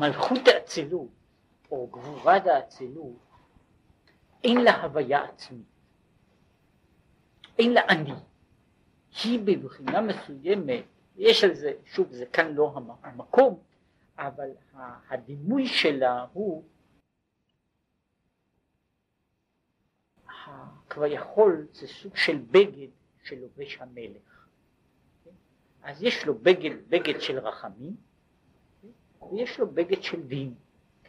מלכות האצילות או גבורת האצילות אין לה הוויה עצמית, אין לה אני, היא בבחינה מסוימת, יש על זה, שוב זה כאן לא המקום, אבל הדימוי שלה הוא כבר יכול, זה סוג של בגד שלובש המלך. אז יש לו בגד, בגד של רחמים, ויש לו בגד של דין,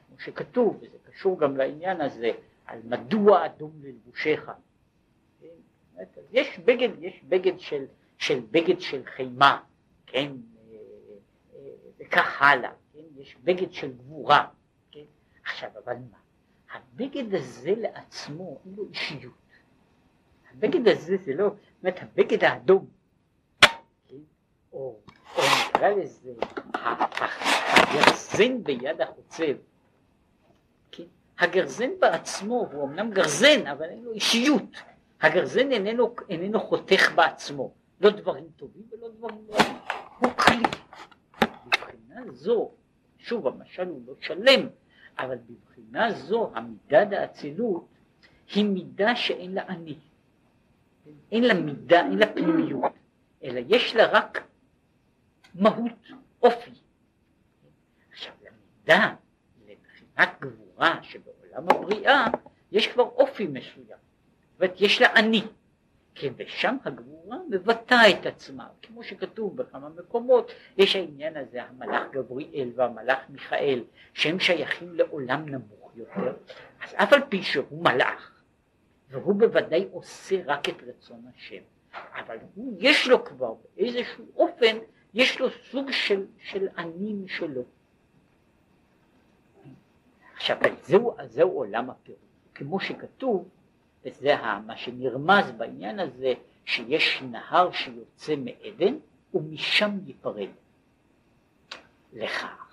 כמו שכתוב, וזה קשור גם לעניין הזה, על מדוע אדום ללבושך. יש בגד, יש בגד של, של בגד של חימה, כן, וכך הלאה, כן, יש בגד של גבורה, כן, עכשיו אבל מה, הבגד הזה לעצמו אין לו אישיות, הבגד הזה זה לא, זאת אומרת הבגד האדום, כן, או, או נקרא לזה הגרזן ביד החוצב, כן, הגרזן בעצמו הוא אמנם גרזן אבל אין לו אישיות, הגרזן איננו, איננו חותך בעצמו, לא דברים טובים ולא דברים רעים, הוא כלי. מבחינה זו, שוב המשל הוא לא שלם, אבל בבחינה זו המידת האצילות היא מידה שאין לה אני. אין לה מידה, אין לה פנימיות, אלא יש לה רק מהות, אופי. עכשיו למידה, לבחינת גבורה שבעולם הבריאה, יש כבר אופי מסוים. זאת אומרת, יש לה אני. כן, ושם הגבורה מבטאה את עצמה, כמו שכתוב בכמה מקומות, יש העניין הזה, המלאך גבריאל והמלאך מיכאל, שהם שייכים לעולם נמוך יותר, אז אף על פי שהוא מלאך, והוא בוודאי עושה רק את רצון השם, אבל הוא, יש לו כבר באיזשהו אופן, יש לו סוג של, של אני משלו. עכשיו, זהו, זהו עולם הפירוט, כמו שכתוב, וזה מה שנרמז בעניין הזה, שיש נהר שיוצא מעדן ומשם ייפרד. לכך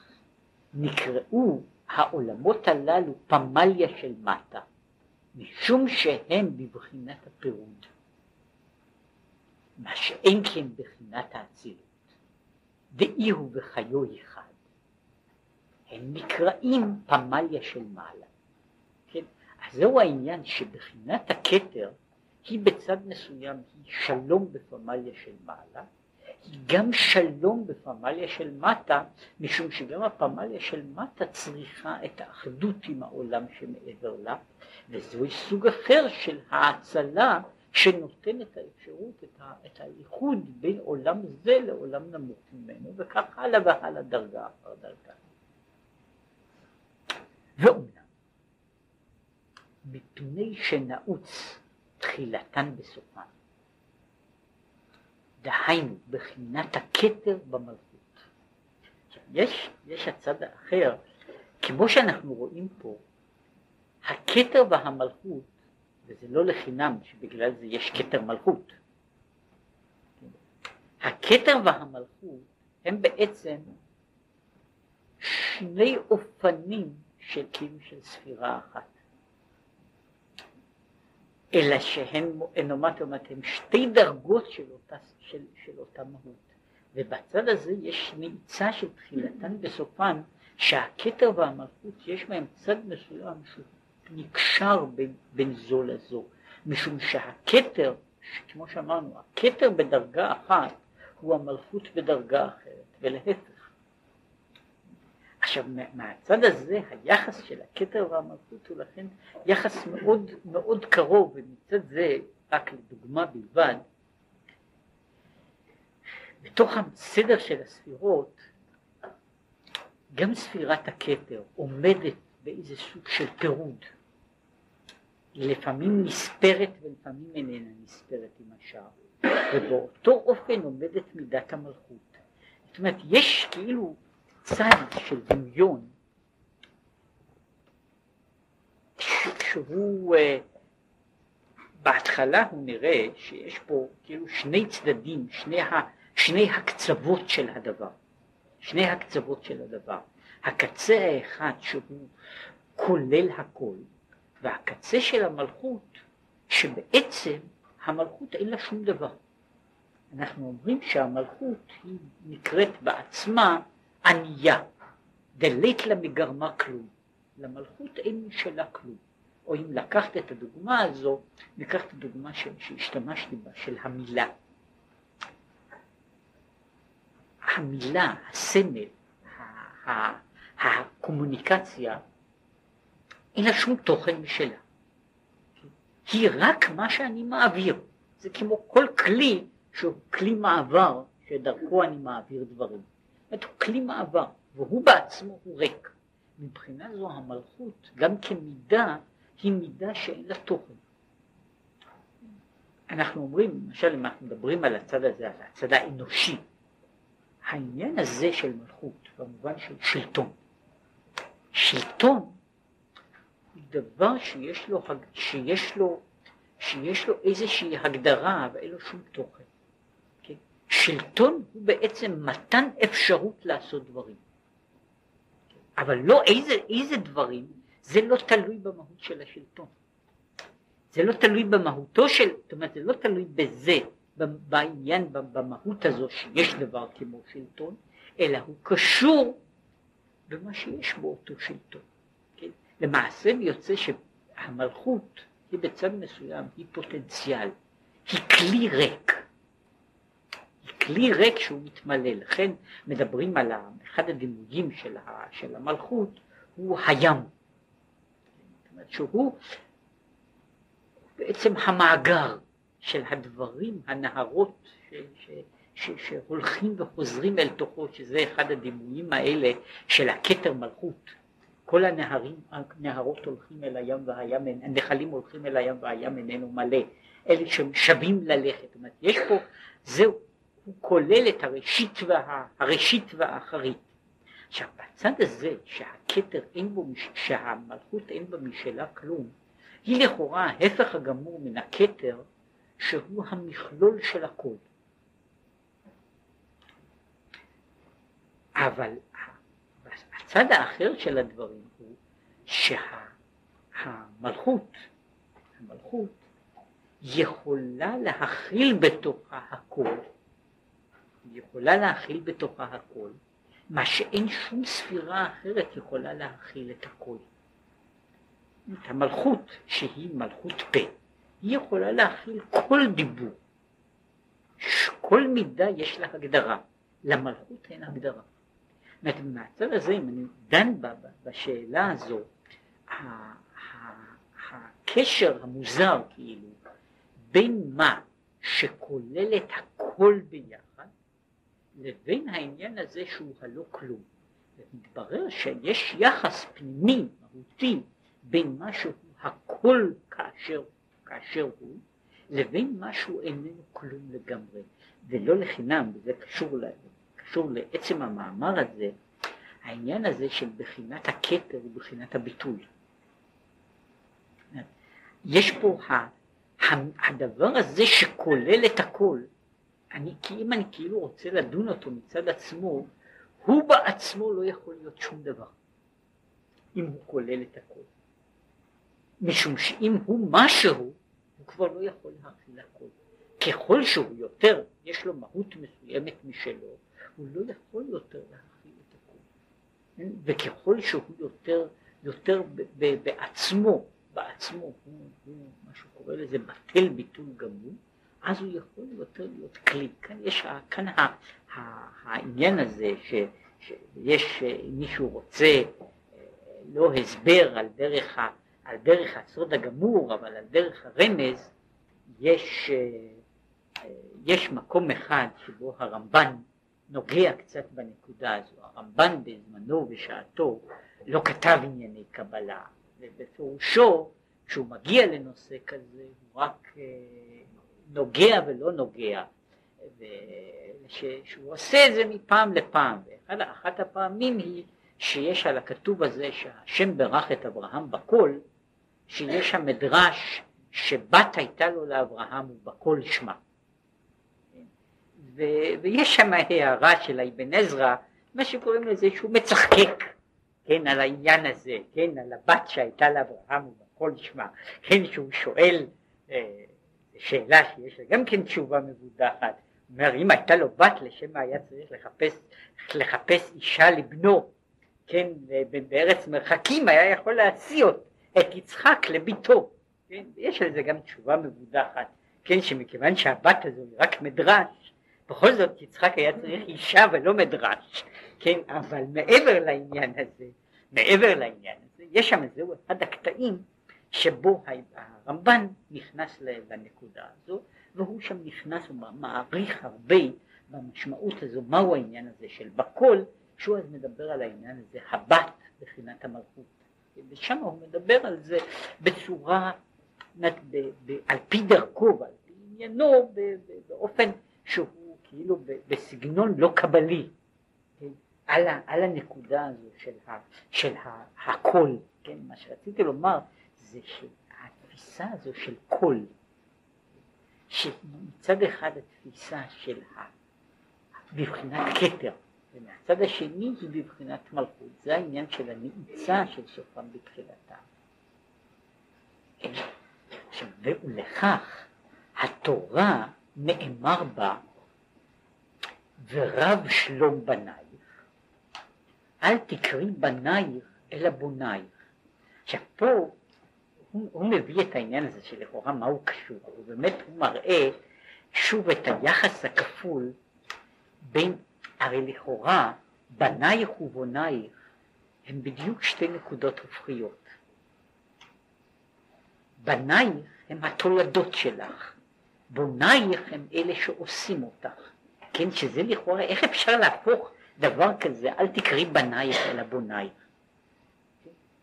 נקראו העולמות הללו פמליה של מטה, משום שהם בבחינת הפירוד, מה שאין כן בחינת האצילות. דאי הוא וחיו אחד. הם נקראים פמליה של מעלה. אז זהו העניין שבחינת הכתר היא בצד מסוים היא שלום בפמליה של מעלה, היא גם שלום בפמליה של מטה, משום שגם הפמליה של מטה צריכה את האחדות עם העולם שמעבר לה, וזהו סוג אחר של האצלה שנותן את האפשרות, את, ה, את האיחוד בין עולם זה לעולם נמוך ממנו, וכך הלאה והלאה דרגה אחר דרגה. ואומנם מפני שנעוץ תחילתן בסופן. דהיינו, בחינת הכתר במלכות. יש, יש הצד האחר, כמו שאנחנו רואים פה, הכתר והמלכות, וזה לא לחינם שבגלל זה יש כתר מלכות. הכתר והמלכות הם בעצם שני אופנים של כאילו של ספירה אחת. אלא שהן, נאמר אומרת, הן שתי דרגות של אותה, של, של אותה מהות. ובצד הזה יש נמצא של תחילתן וסופן, שהכתר והמלכות יש בהם צד מסוים שנקשר בין, בין זו לזו, משום שהכתר, כמו שאמרנו, הכתר בדרגה אחת הוא המלכות בדרגה אחרת, ולהפך. עכשיו מהצד הזה היחס של הכתר והמלכות הוא לכן יחס מאוד מאוד קרוב ומצד זה רק לדוגמה בלבד בתוך הסדר של הספירות גם ספירת הכתר עומדת באיזה סוג של פירוד לפעמים נספרת ולפעמים איננה נספרת עם השאר. ובאותו אופן עומדת מידת המלכות. זאת אומרת יש כאילו צד של דמיון שהוא uh, בהתחלה הוא נראה שיש פה כאילו שני צדדים, שני, ה, שני הקצוות של הדבר, שני הקצוות של הדבר, הקצה האחד שהוא כולל הכל והקצה של המלכות שבעצם המלכות אין לה שום דבר. אנחנו אומרים שהמלכות היא נקראת בעצמה ענייה, דלית לה מגרמה כלום, למלכות אין משלה כלום. או אם לקחת את הדוגמה הזו, ניקח את הדוגמה שהשתמשתי בה, של המילה. המילה, הסמל, הקומוניקציה, אין לה שום תוכן משלה. היא רק מה שאני מעביר. זה כמו כל כלי שהוא כלי מעבר, שדרכו אני מעביר דברים. זאת אומרת, הוא כלי מעבר, והוא בעצמו הוא ריק. מבחינה זו המלכות, גם כמידה, היא מידה שאין לה תוכן. אנחנו אומרים, למשל אם אנחנו מדברים על הצד הזה, על הצד האנושי, העניין הזה של מלכות, במובן של שלטון, שלטון דבר שיש לו, שיש לו, שיש לו איזושהי הגדרה ואין לו שום תוכן. כן? שלטון הוא בעצם מתן אפשרות לעשות דברים. אבל לא איזה, איזה דברים, זה לא תלוי במהות של השלטון. זה לא תלוי במהותו של, זאת אומרת זה לא תלוי בזה, בעניין, במהות הזו שיש דבר כמו שלטון, אלא הוא קשור במה שיש בו אותו שלטון. למעשה יוצא שהמלכות היא בצד מסוים, היא פוטנציאל, היא כלי ריק. היא כלי ריק שהוא מתמלא, לכן מדברים על אחד הדימויים של, ה, של המלכות הוא הים. זאת אומרת שהוא בעצם המאגר של הדברים, הנהרות ש, ש, ש, שהולכים וחוזרים אל תוכו, שזה אחד הדימויים האלה של הכתר מלכות. כל הנהרים, הנהרות הולכים אל הים והים, הנחלים הולכים אל הים והים איננו מלא, אלה ששווים ללכת, זאת אומרת, יש פה, זהו, הוא כולל את הראשית, וה, הראשית והאחרית. עכשיו בצד הזה שהכתר אין בו, שהמלכות אין בה משלה כלום, היא לכאורה ההפך הגמור מן הכתר שהוא המכלול של הכל. אבל הצד האחר של הדברים הוא שהמלכות, המלכות יכולה להכיל בתוכה הכל, יכולה להכיל בתוכה הכל, מה שאין שום ספירה אחרת יכולה להכיל את הכל. את המלכות שהיא מלכות פה, היא יכולה להכיל כל דיבור, כל מידה יש לה הגדרה, למלכות אין הגדרה. זאת מהצד הזה, אם אני דן בשאלה הזו, הקשר המוזר כאילו בין מה שכולל את הכל ביחד לבין העניין הזה שהוא הלא כלום. ומתברר שיש יחס פנימי, מהותי, בין מה שהוא הכל כאשר, כאשר הוא, לבין מה שהוא איננו כלום לגמרי. ולא לחינם, וזה קשור, קשור לעצם המאמר הזה, העניין הזה של בחינת הכתר ובחינת הביטוי. יש פה הדבר הזה שכולל את הכל, אני, כי אם אני כאילו רוצה לדון אותו מצד עצמו, הוא בעצמו לא יכול להיות שום דבר, אם הוא כולל את הכל. משום שאם הוא משהו, הוא כבר לא יכול להכיל הכל. ככל שהוא יותר, יש לו מהות מסוימת משלו, הוא לא יכול יותר להכיל את הכל. וככל שהוא יותר, יותר בעצמו, בעצמו, הוא, הוא, מה שהוא קורא לזה בטל ביטול גמור, אז הוא יכול יותר להיות כלי. כאן יש, כאן ה, ה, העניין הזה ש, שיש מישהו רוצה אה, לא הסבר על דרך, ה, על דרך הסוד הגמור, אבל על דרך הרמז, יש, אה, אה, יש מקום אחד שבו הרמב"ן נוגע קצת בנקודה הזו. הרמב"ן בזמנו, בשעתו, לא כתב ענייני קבלה, ובפירושו, כשהוא מגיע לנושא כזה, הוא רק אה, נוגע ולא נוגע, שהוא עושה את זה מפעם לפעם, ואחת הפעמים היא שיש על הכתוב הזה שהשם ברך את אברהם בכל, שיש שם מדרש שבת הייתה לו לאברהם ובכל שמה. ו- ויש שם הערה של אבן עזרא, מה שקוראים לזה שהוא מצחקק, כן, על העניין הזה, כן, על הבת שהייתה לאברהם ובכל שמה, כן, שהוא שואל אה, שאלה שיש לה גם כן תשובה מבודחת, אומר אם הייתה לו בת לשם מה היה צריך לחפש, לחפש אישה לבנו, כן, בארץ מרחקים היה יכול להשיא את יצחק לביתו, כן, יש לזה גם תשובה מבודחת, כן, שמכיוון שהבת הזו היא רק מדרש, בכל זאת יצחק היה צריך אישה ולא מדרש, כן, אבל מעבר לעניין הזה, מעבר לעניין הזה, יש שם זהו אחד הקטעים שבו הרמב"ן נכנס לנקודה הזו, והוא שם נכנס ומעריך הרבה במשמעות הזו, מהו העניין הזה של בכל, שהוא אז מדבר על העניין הזה, הבת בחינת המלכות, ושם הוא מדבר על זה בצורה, ב, ב, על פי דרכו ועל פי עניינו, באופן שהוא כאילו בסגנון לא קבלי, כן? על, ה, על הנקודה הזו של, ה, של ה, הקול, כן? מה שרציתי לומר זה שהתפיסה הזו של קול, שמצד אחד התפיסה של ה... בבחינת כתר, ומהצד השני היא בבחינת מלכות, זה העניין של הנעיצה של סופם בתחילתה. ולכך התורה נאמר בה ורב שלום בנייך, אל תקרי בנייך אלא בונייך. עכשיו פה הוא, הוא מביא את העניין הזה שלכאורה מה הוא קשור, הוא באמת הוא מראה שוב את היחס הכפול בין, הרי לכאורה בנייך ובונייך הם בדיוק שתי נקודות הופכיות. בנייך הם התולדות שלך, בונייך הם אלה שעושים אותך. כן, שזה לכאורה, איך אפשר להפוך דבר כזה, אל תקראי בנייך אלא בונייך.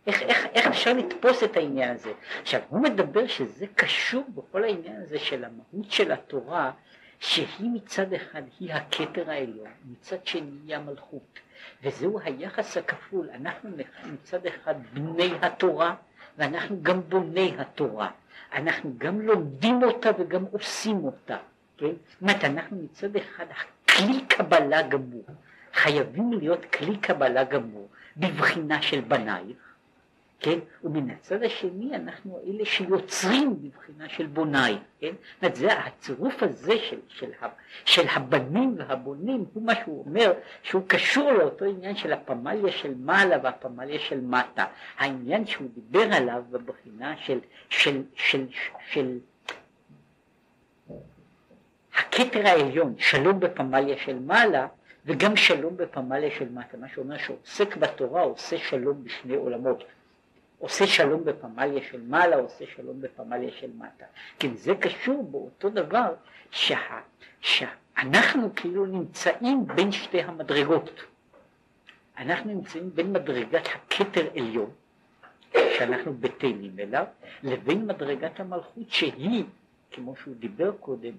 איך, איך, איך אפשר לתפוס את העניין הזה? עכשיו, הוא מדבר שזה קשור בכל העניין הזה של המהות של התורה, שהיא מצד אחד היא הכתר העליון, מצד שני היא המלכות. וזהו היחס הכפול, אנחנו מצד אחד בני התורה, ואנחנו גם בוני התורה. אנחנו גם לומדים אותה וגם עושים אותה. כן? זאת אומרת, אנחנו מצד אחד כלי קבלה גמור, חייבים להיות כלי קבלה גמור בבחינה של בנייך, כן? ומן הצד השני אנחנו אלה שיוצרים בבחינה של בונייך, כן? זאת אומרת, זה הצירוף הזה של, של, של הבנים והבונים הוא מה שהוא אומר שהוא קשור לאותו עניין של הפמליה של מעלה והפמליה של מטה, העניין שהוא דיבר עליו בבחינה של, של, של, של, של הכתר העליון, שלום בפמליה של מעלה וגם שלום בפמליה של מטה, מה שאומר שעוסק בתורה עושה שלום בשני עולמות, עושה שלום בפמליה של מעלה, עושה שלום בפמליה של מטה. כן, זה קשור באותו דבר שה, שאנחנו כאילו נמצאים בין שתי המדרגות. אנחנו נמצאים בין מדרגת הכתר עליון, שאנחנו בטלים אליו, לבין מדרגת המלכות שהיא, כמו שהוא דיבר קודם,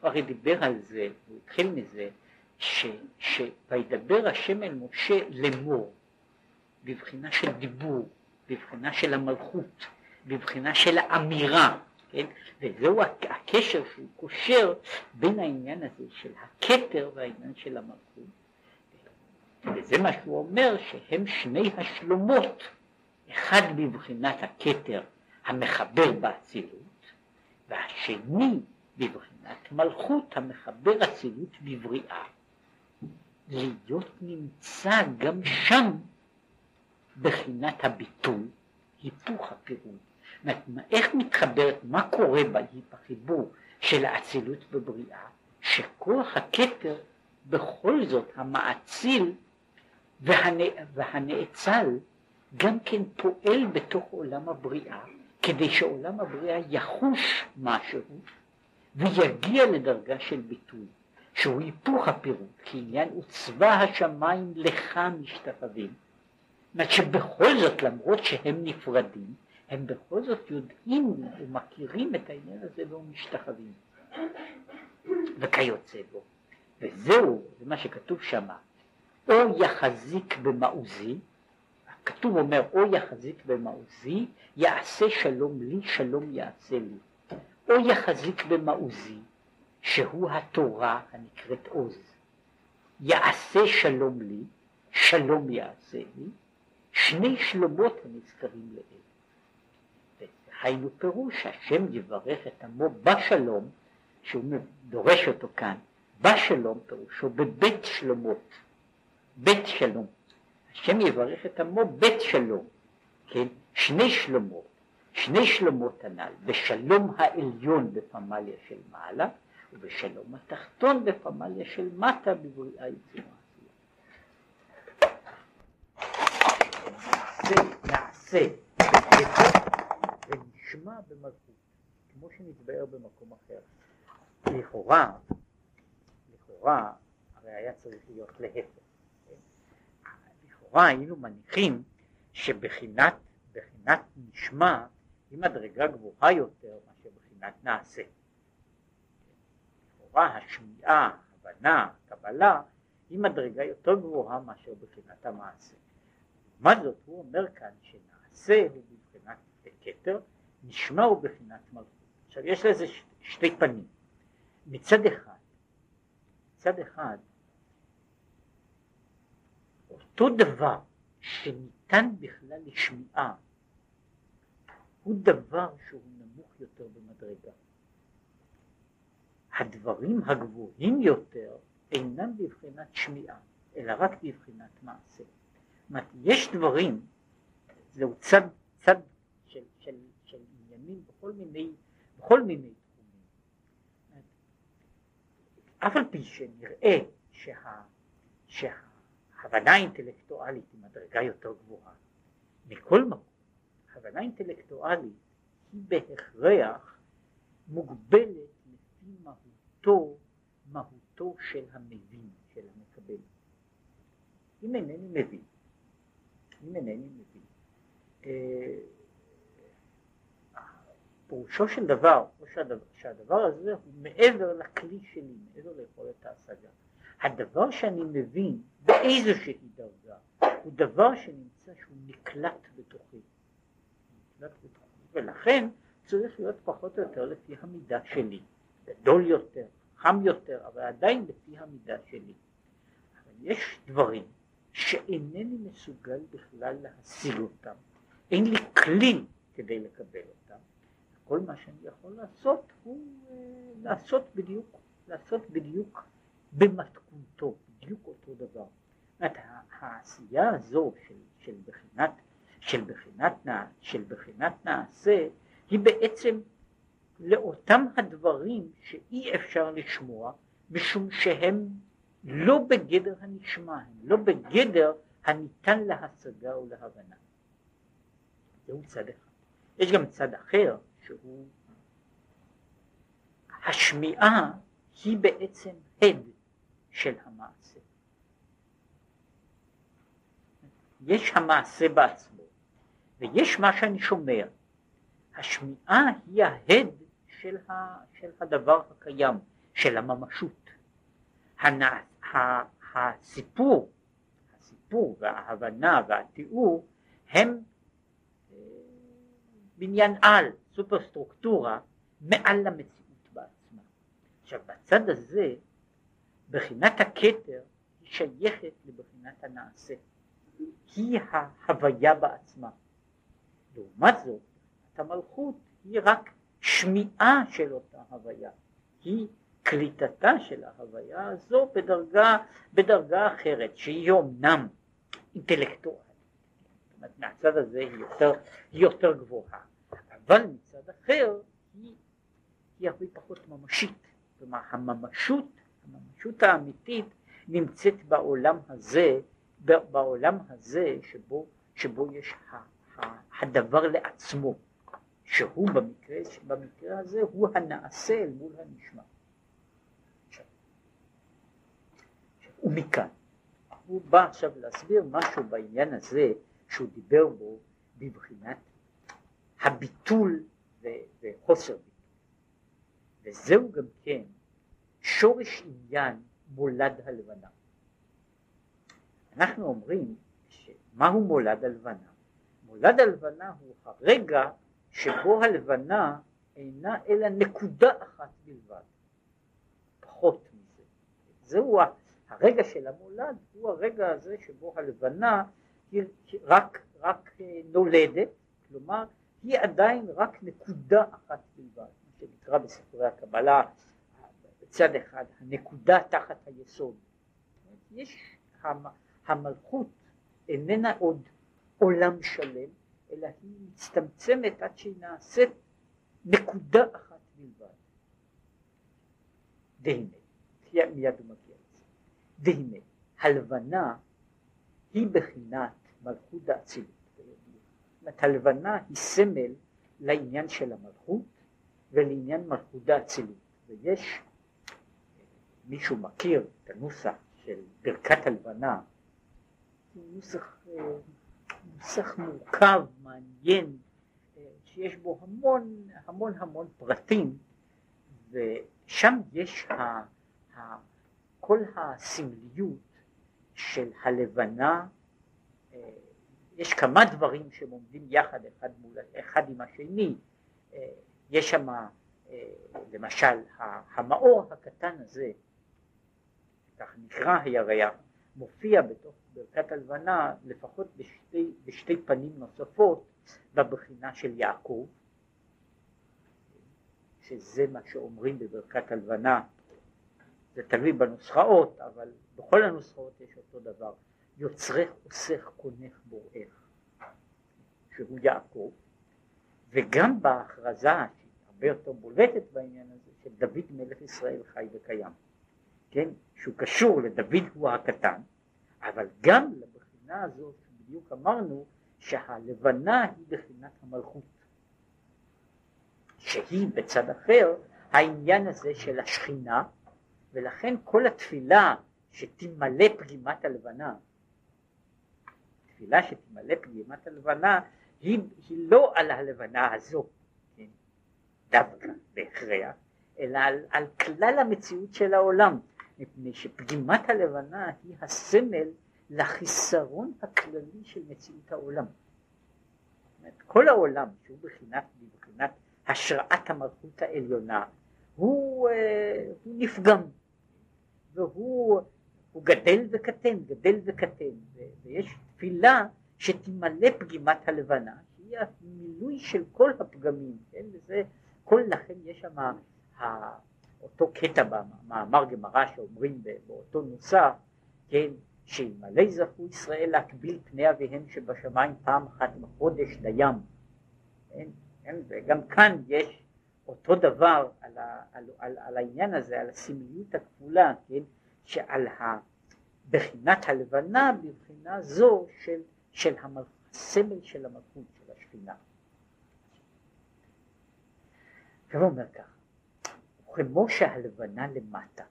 הוא הרי דיבר על זה, הוא התחיל מזה, שוידבר השם אל משה לאמור, בבחינה של דיבור, בבחינה של המלכות, בבחינה של האמירה, כן? וזהו הקשר שהוא קושר בין העניין הזה של הכתר והעניין של המלכות. וזה מה שהוא אומר שהם שני השלומות, אחד בבחינת הכתר המחבר באצילות, והשני בבחינת מלכות המחבר אצילות בבריאה. להיות נמצא גם שם בחינת הביטוי, היפוך הפירוד. איך מתחברת, מה קורה בחיבור של האצילות בבריאה? שכוח הכתר בכל זאת המאציל והנ... והנאצל גם כן פועל בתוך עולם הבריאה כדי שעולם הבריאה יחוש משהו ויגיע לדרגה של ביטוי שהוא היפוך הפירוד כי עניין וצבא השמיים לך משתחווים אומרת שבכל זאת למרות שהם נפרדים הם בכל זאת יודעים ומכירים את העניין הזה ומשתחווים וכיוצא בו. וזהו זה מה שכתוב שמה. או יחזיק במעוזי כתוב אומר או יחזיק במעוזי יעשה שלום לי שלום יעשה לי או יחזיק במעוזי שהוא התורה הנקראת עוז יעשה שלום לי שלום יעשה לי שני שלומות הנזכרים לאל. היינו פירוש השם יברך את עמו בשלום, שהוא דורש אותו כאן, בשלום פירושו בבית שלומות, בית שלום. השם יברך את עמו בית שלום, כן, שני שלומות, שני שלומות הנ"ל, ושלום העליון בפמליה של מעלה, ובשלום התחתון בפמליה של מטה בבריאה יצירה. נעשה ונשמע במלכות, כמו שנתבהר במקום אחר. לכאורה, לכאורה, הרי היה צריך להיות להפך. כן? לכאורה היינו מניחים שבחינת בחינת נשמע היא מדרגה גבוהה יותר מאשר בחינת נעשה. לכאורה השמיעה, הבנה, קבלה, היא מדרגה יותר גבוהה מאשר בחינת המעשה. לעומת זאת הוא אומר כאן שנעשה הוא בבחינת כתר, נשמע הוא בבחינת מלכות. עכשיו יש לזה שתי פנים. מצד אחד, מצד אחד, אותו דבר שניתן בכלל לשמיעה הוא דבר שהוא נמוך יותר במדרגה. הדברים הגבוהים יותר אינם בבחינת שמיעה, אלא רק בבחינת מעשה. זאת אומרת, יש דברים, זהו צד, צד של, של, של עניינים בכל מיני, בכל מיני תחומים. אף על פי שנראה שה, שההבנה האינטלקטואלית היא מדרגה יותר גבוהה, מכל מקום, הבנה אינטלקטואלית היא בהכרח מוגבלת לפי מהותו, מהותו של המבין, של המקבל. אם אינני מבין, אם אינני מבין, אה, פירושו של דבר, או שהדבר, שהדבר הזה הוא מעבר לכלי שלי, מעבר ליכולת ההשגה. הדבר שאני מבין באיזושהי דרגה הוא דבר שנמצא שהוא נקלט בתוכי. ולכן צריך להיות פחות או יותר לפי המידה שלי. גדול יותר, חם יותר, אבל עדיין לפי המידה שלי. אבל יש דברים שאינני מסוגל בכלל להשיג אותם, אין לי כלי כדי לקבל אותם, כל מה שאני יכול לעשות הוא uh, לעשות בדיוק, לעשות בדיוק במתכונתו, בדיוק אותו דבר. זאת העשייה הזו של, של, בחינת, של, בחינת, של בחינת נעשה היא בעצם לאותם הדברים שאי אפשר לשמוע משום שהם לא בגדר הנשמע, הם לא בגדר הניתן להשגה או להבנה. זהו צד אחד. יש גם צד אחר שהוא השמיעה היא בעצם הד של המעשה. יש המעשה בעצמו ויש מה שאני שומע. השמיעה היא ההד של, ה, של הדבר הקיים, של הממשות. הנע, הסיפור, הסיפור וההבנה והתיאור הם אה, בניין על, סופרסטרוקטורה, מעל למציאות בעצמה. עכשיו בצד הזה, בחינת הכתר היא שייכת לבחינת הנעשה. היא ההוויה בעצמה. לעומת זאת, המלכות היא רק שמיעה של אותה הוויה. היא קליטתה של ההוויה הזו בדרגה, בדרגה אחרת, שהיא אומנם אינטלקטואלית, מהצד הזה היא יותר, היא יותר גבוהה, אבל מצד אחר היא, היא הרבה פחות ממשית, כלומר הממשות, הממשות האמיתית נמצאת בעולם הזה, בעולם הזה שבו, שבו יש הדבר לעצמו, שהוא במקרה, במקרה הזה הוא הנעשה אל מול הנשמע. ומכאן. הוא בא עכשיו להסביר משהו בעניין הזה שהוא דיבר בו בבחינת הביטול וחוסר ביטול. וזהו גם כן שורש עניין מולד הלבנה. אנחנו אומרים שמהו מולד הלבנה? מולד הלבנה הוא הרגע שבו הלבנה אינה אלא נקודה אחת בלבד, פחות מזה. זהו הרגע של המולד הוא הרגע הזה שבו הלבנה היא רק, רק אה, נולדת, כלומר היא עדיין רק נקודה אחת בלבד, מה שנקרא בספרי הקבלה בצד אחד הנקודה תחת היסוד. יש המלכות איננה עוד עולם שלם, אלא היא מצטמצמת עד שהיא נעשית נקודה אחת בלבד. והנה, מיד הוא מגיע לזה, והנה, הלבנה היא בחינת מלכות האצילות. זאת הלבנה היא סמל לעניין של המלכות ולעניין מלכות האצילות. ויש, מישהו מכיר את הנוסח של ברכת הלבנה, נוסח, נוסח מורכב, מעניין, שיש בו המון המון המון פרטים, ושם יש ה, ה, כל הסמליות של הלבנה, יש כמה דברים שהם עומדים יחד אחד, מול, אחד עם השני, יש שם למשל המאור הקטן הזה, כך נקרא הירח, מופיע בתוך ברכת הלבנה לפחות בשתי, בשתי פנים נוספות בבחינה של יעקב, שזה מה שאומרים בברכת הלבנה, זה תלוי בנוסחאות, אבל בכל הנוסחאות יש אותו דבר, יוצרך עושך קונך בוראך, שהוא יעקב, וגם בהכרזה שהיא הרבה יותר בולטת בעניין הזה של דוד מלך ישראל חי וקיים, כן, שהוא קשור לדוד הוא הקטן, אבל גם לבחינה הזאת שבדיוק אמרנו שהלבנה היא בחינת המלכות, שהיא בצד אחר העניין הזה של השכינה, ולכן כל התפילה שתמלא פגימת הלבנה, תפילה שתמלא פגימת הלבנה, היא, היא לא על הלבנה הזו, כן? דווקא בהכרח, אלא על, על כלל המציאות של העולם, מפני שפגימת הלבנה היא הסמל לחיסרון הכללי של מציאות העולם. כל העולם שהוא בחינת, בבחינת השראת המלכות העליונה הוא, אה, הוא נפגם והוא גדל וקטן, גדל וקטן ויש תפילה שתמלא פגימת הלבנה שהיא המילוי של כל הפגמים, כן? וזה כל לכן יש שם אותו קטע במאמר גמרא שאומרים באותו נוסח, כן, שאלמלא זכו ישראל להקביל פני אביהם שבשמיים פעם אחת בחודש לים, כן, כן, וגם כאן יש אותו דבר על, ה, על, על, על העניין הזה, על הסמליות הכפולה, כן, שעל בחינת הלבנה בבחינה זו של, של הסמל של המלכות של השכינה. עכשיו אומר ככה וכמו שהלבנה למטה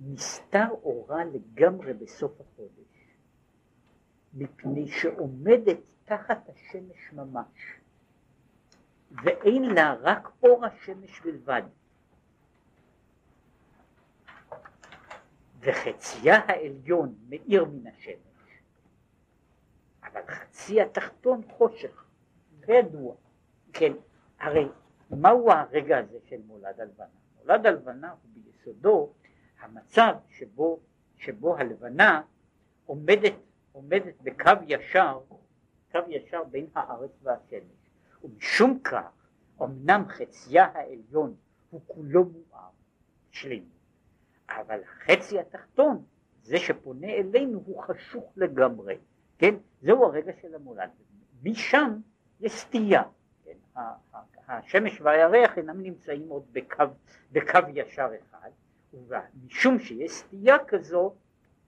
נסתר אורה לגמרי בסוף החודש, מפני שעומדת תחת השמש ממש, ואין לה רק אור השמש בלבד. וחצייה העליון מאיר מן השמש, אבל חצי התחתון חושך, כידוע. כן, הרי מהו הרגע הזה של מולד הלבנה? מולד הלבנה הוא ביסודו המצב שבו, שבו הלבנה עומדת, עומדת בקו ישר, קו ישר בין הארץ והשמש, ומשום כך אמנם חציה העליון הוא כולו מואר, שלם, אבל החצי התחתון, זה שפונה אלינו הוא חשוך לגמרי, כן? זהו הרגע של המולד. משם יש סטייה? השמש והירח אינם נמצאים עוד בקו, בקו ישר אחד, ומשום שיש סטייה כזו,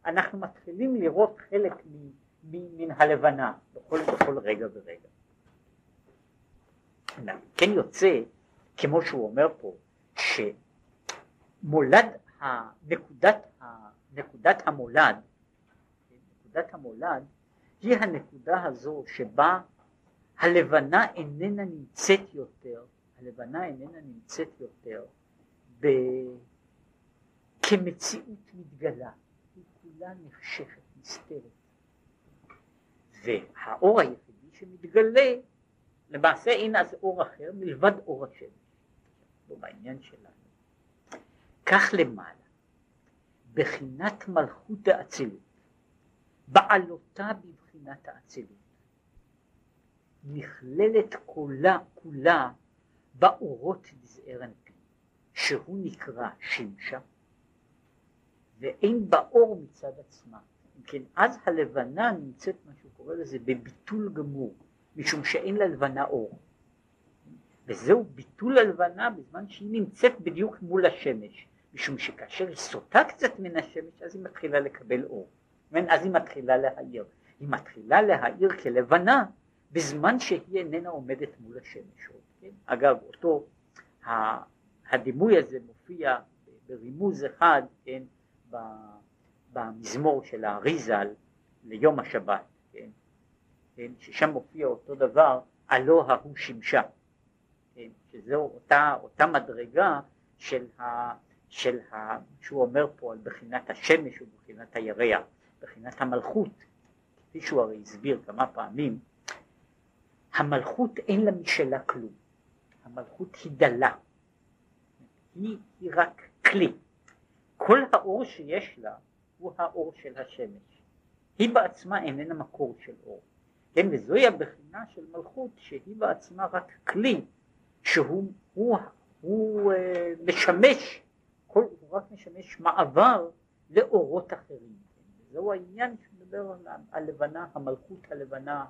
אנחנו מתחילים לראות חלק מן הלבנה בכל, בכל רגע ורגע. כן יוצא, כמו שהוא אומר פה, שמולד, נקודת, נקודת המולד, נקודת המולד היא הנקודה הזו שבה הלבנה איננה נמצאת יותר, הלבנה איננה נמצאת יותר ב... כמציאות מתגלה, היא כולה נחשכת, נסתרת. והאור היחידי שמתגלה, למעשה אין אז אור אחר מלבד אור השמש, לא בעניין שלנו. כך למעלה, בחינת מלכות האצילות, בעלותה בבחינת האצילות, נכללת כולה, כולה באורות דזעיר אנפין, שהוא נקרא שמשה, ואין בה אור מצד עצמה. כן, אז הלבנה נמצאת, מה שהוא קורא לזה, בביטול גמור, משום שאין ללבנה אור. וזהו ביטול הלבנה בזמן שהיא נמצאת בדיוק מול השמש, משום שכאשר היא סוטה קצת מן השמש אז היא מתחילה לקבל אור, אז היא מתחילה להאיר. היא מתחילה להאיר כלבנה בזמן שהיא איננה עומדת מול השמש. כן? אגב, אותו, הדימוי הזה מופיע ברימוז אחד, כן, במזמור של האריזל ליום השבת, כן, כן, ששם מופיע אותו דבר, הלא ההוא שימשה, כן, שזו אותה, אותה מדרגה של, ה, של ה, שהוא אומר פה על בחינת השמש ובחינת הירח, בחינת המלכות, כפי שהוא הרי הסביר כמה פעמים, המלכות אין לה משלה כלום, המלכות היא דלה, היא, היא רק כלי, כל האור שיש לה הוא האור של השמש, היא בעצמה איננה מקור של אור, כן, וזוהי הבחינה של מלכות שהיא בעצמה רק כלי שהוא הוא, הוא, uh, משמש, כל, הוא רק משמש מעבר לאורות אחרים, כן? זהו העניין שמדבר על הלבנה, המלכות הלבנה.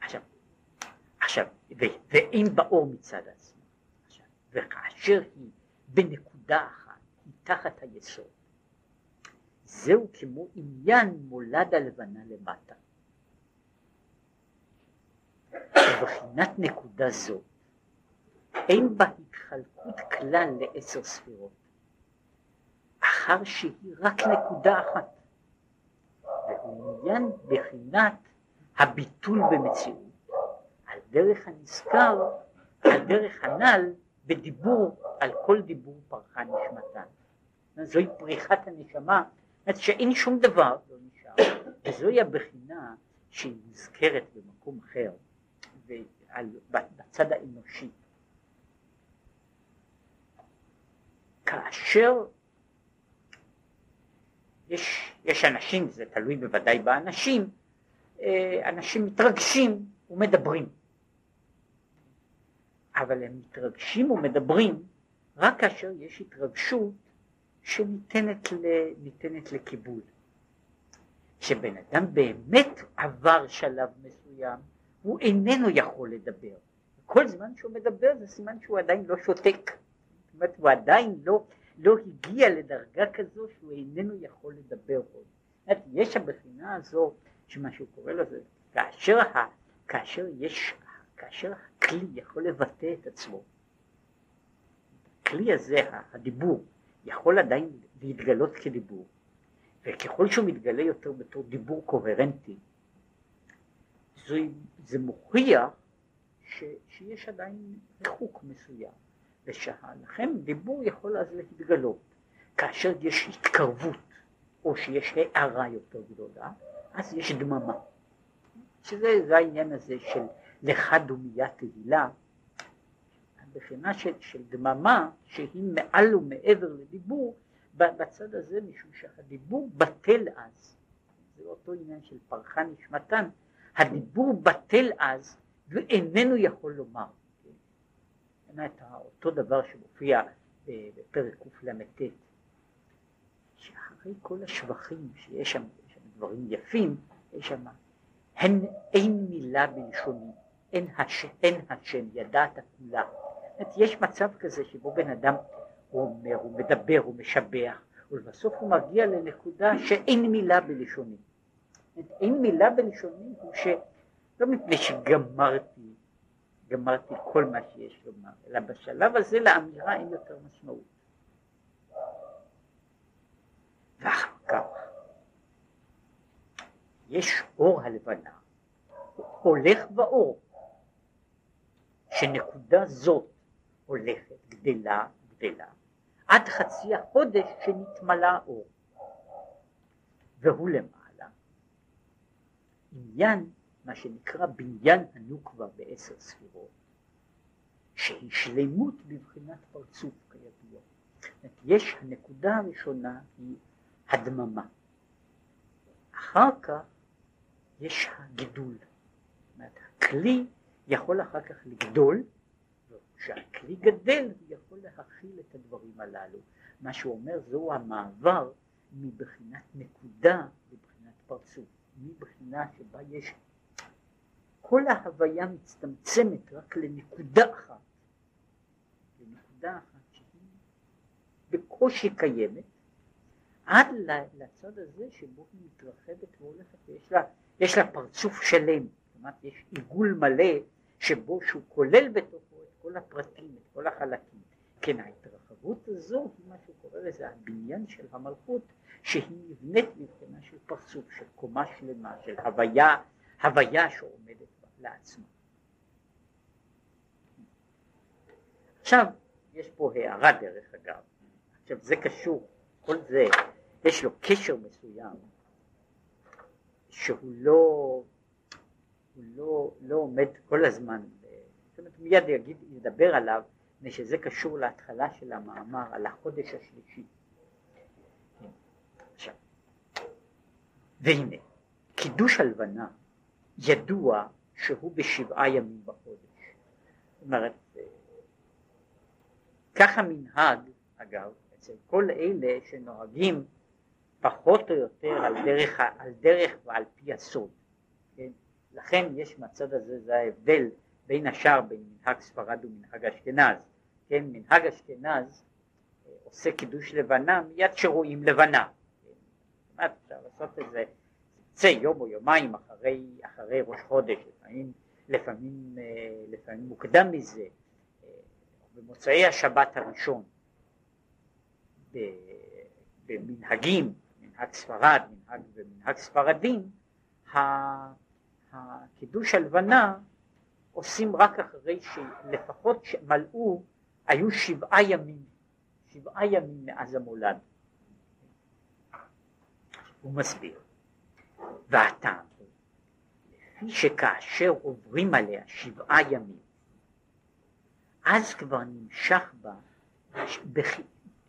עכשיו, עכשיו, ואין באור מצד עצמו, עכשיו, וכאשר היא בנקודה אחת, היא תחת היסוד, זהו כמו עניין מולד הלבנה למטה. ובחינת נקודה זו אין בה התחלקות כלל לעשר ספירות, אחר שהיא רק נקודה אחת, והוא עניין בחינת הביטול במציאות, דרך הנזכר, על דרך הנ"ל, בדיבור, על כל דיבור פרחה נשמתן. זוהי פריחת הנשמה, זאת שאין שום דבר לא נשאר, וזוהי הבחינה שהיא נזכרת במקום אחר, ועל, בצד האנושי. כאשר יש, יש אנשים, זה תלוי בוודאי באנשים, אה, אנשים מתרגשים ומדברים. אבל הם מתרגשים ומדברים רק כאשר יש התרגשות שניתנת ל, לקיבול. כשבן אדם באמת עבר שלב מסוים, הוא איננו יכול לדבר. כל זמן שהוא מדבר זה סימן שהוא עדיין לא שותק. זאת אומרת, הוא עדיין לא, לא הגיע לדרגה כזו שהוא איננו יכול לדבר עוד. יש הבחינה הזו, שמה שהוא קורא לזה, כאשר, ה, כאשר יש, כאשר הכלי יכול לבטא את עצמו, הכלי הזה, הדיבור, יכול עדיין להתגלות כדיבור, וככל שהוא מתגלה יותר בתור דיבור קוהרנטי, זה, זה מוכיח ש, שיש עדיין ריחוק מסוים, ולכן דיבור יכול אז להתגלות. כאשר יש התקרבות, או שיש הערה יותר גדולה, אז יש דממה. שזה העניין הזה של לך דומייה תהילה, הבחינה של, של דממה שהיא מעל ומעבר לדיבור בצד הזה משום שהדיבור בטל אז, זה אותו עניין של פרחה נשמתן, הדיבור בטל אז ואיננו יכול לומר. באמת אותו דבר שמופיע בפרק קל"ט, שאחרי כל השבחים שיש שם, יש שם דברים יפים, יש שם, הן אין מילה בלשוני, אין השם, אין השם ידעת כולה. יש מצב כזה שבו בן אדם הוא אומר, הוא מדבר, הוא משבח, ולבסוף הוא מגיע לנקודה שאין מילה בלשוני. אין מילה בלשוני הוא שלא מפני שגמרתי, גמרתי כל מה שיש לומר, אלא בשלב הזה לאמירה אין יותר משמעות. ואחר כך יש אור הלבנה, הולך באור, שנקודה זאת הולכת, גדלה, גדלה, עד חצי החודש שנתמלא אור. והוא למעלה, עניין, מה שנקרא בניין הנוקבה בעשר ספירות, שהיא שלמות בבחינת פרצוף כידוע. יש הנקודה הראשונה היא הדממה. אחר כך יש הגידול. זאת אומרת, הכלי יכול אחר כך לגדול כשהכלי גדל הוא יכול להכיל את הדברים הללו. מה שהוא אומר זהו המעבר מבחינת נקודה לבחינת פרצוף, מבחינה שבה יש כל ההוויה מצטמצמת רק לנקודה אחת, לנקודה אחת שהיא בקושי קיימת, עד לצד הזה שבו היא מתרחבת והולכת ויש לה, לה פרצוף שלם, זאת אומרת יש עיגול מלא שבו שהוא כולל בתוכו את כל הפרטים, את כל החלקים. כן, ההתרחבות הזו היא מה שהוא קורא לזה הבניין של המלכות שהיא נבנית מבחינה של פרצוף, של קומה שלמה, של הוויה, הוויה שעומדת לעצמה. עכשיו, יש פה הערה דרך אגב, עכשיו זה קשור, כל זה, יש לו קשר מסוים שהוא לא, הוא לא, לא עומד כל הזמן, זאת אומרת מיד יגיד, ידבר עליו, מפני שזה קשור להתחלה של המאמר על החודש השלישי. עכשיו, והנה, קידוש הלבנה ידוע שהוא בשבעה ימים בחודש. זאת אומרת, ככה מנהג, אגב, אצל כל אלה שנוהגים פחות או יותר על דרך, על דרך ועל פי הסוד. כן? לכן יש מהצד הזה, זה ההבדל בין השאר בין מנהג ספרד ומנהג אשכנז. כן? מנהג אשכנז אה, עושה קידוש לבנה מיד שרואים לבנה. כן? אפשר לעשות את זה יוצא יום או יומיים אחרי, אחרי ראש חודש, לפעמים, לפעמים, אה, לפעמים מוקדם מזה, אה, במוצאי השבת הראשון, במנהגים, מנהג ספרד, מנהג ומנהג ספרדים, הקידוש הלבנה עושים רק אחרי שלפחות מלאו, היו שבעה ימים, שבעה ימים מאז המולד. הוא מסביר. והטעם הוא, לפי שכאשר עוברים עליה שבעה ימים, אז כבר נמשך בה,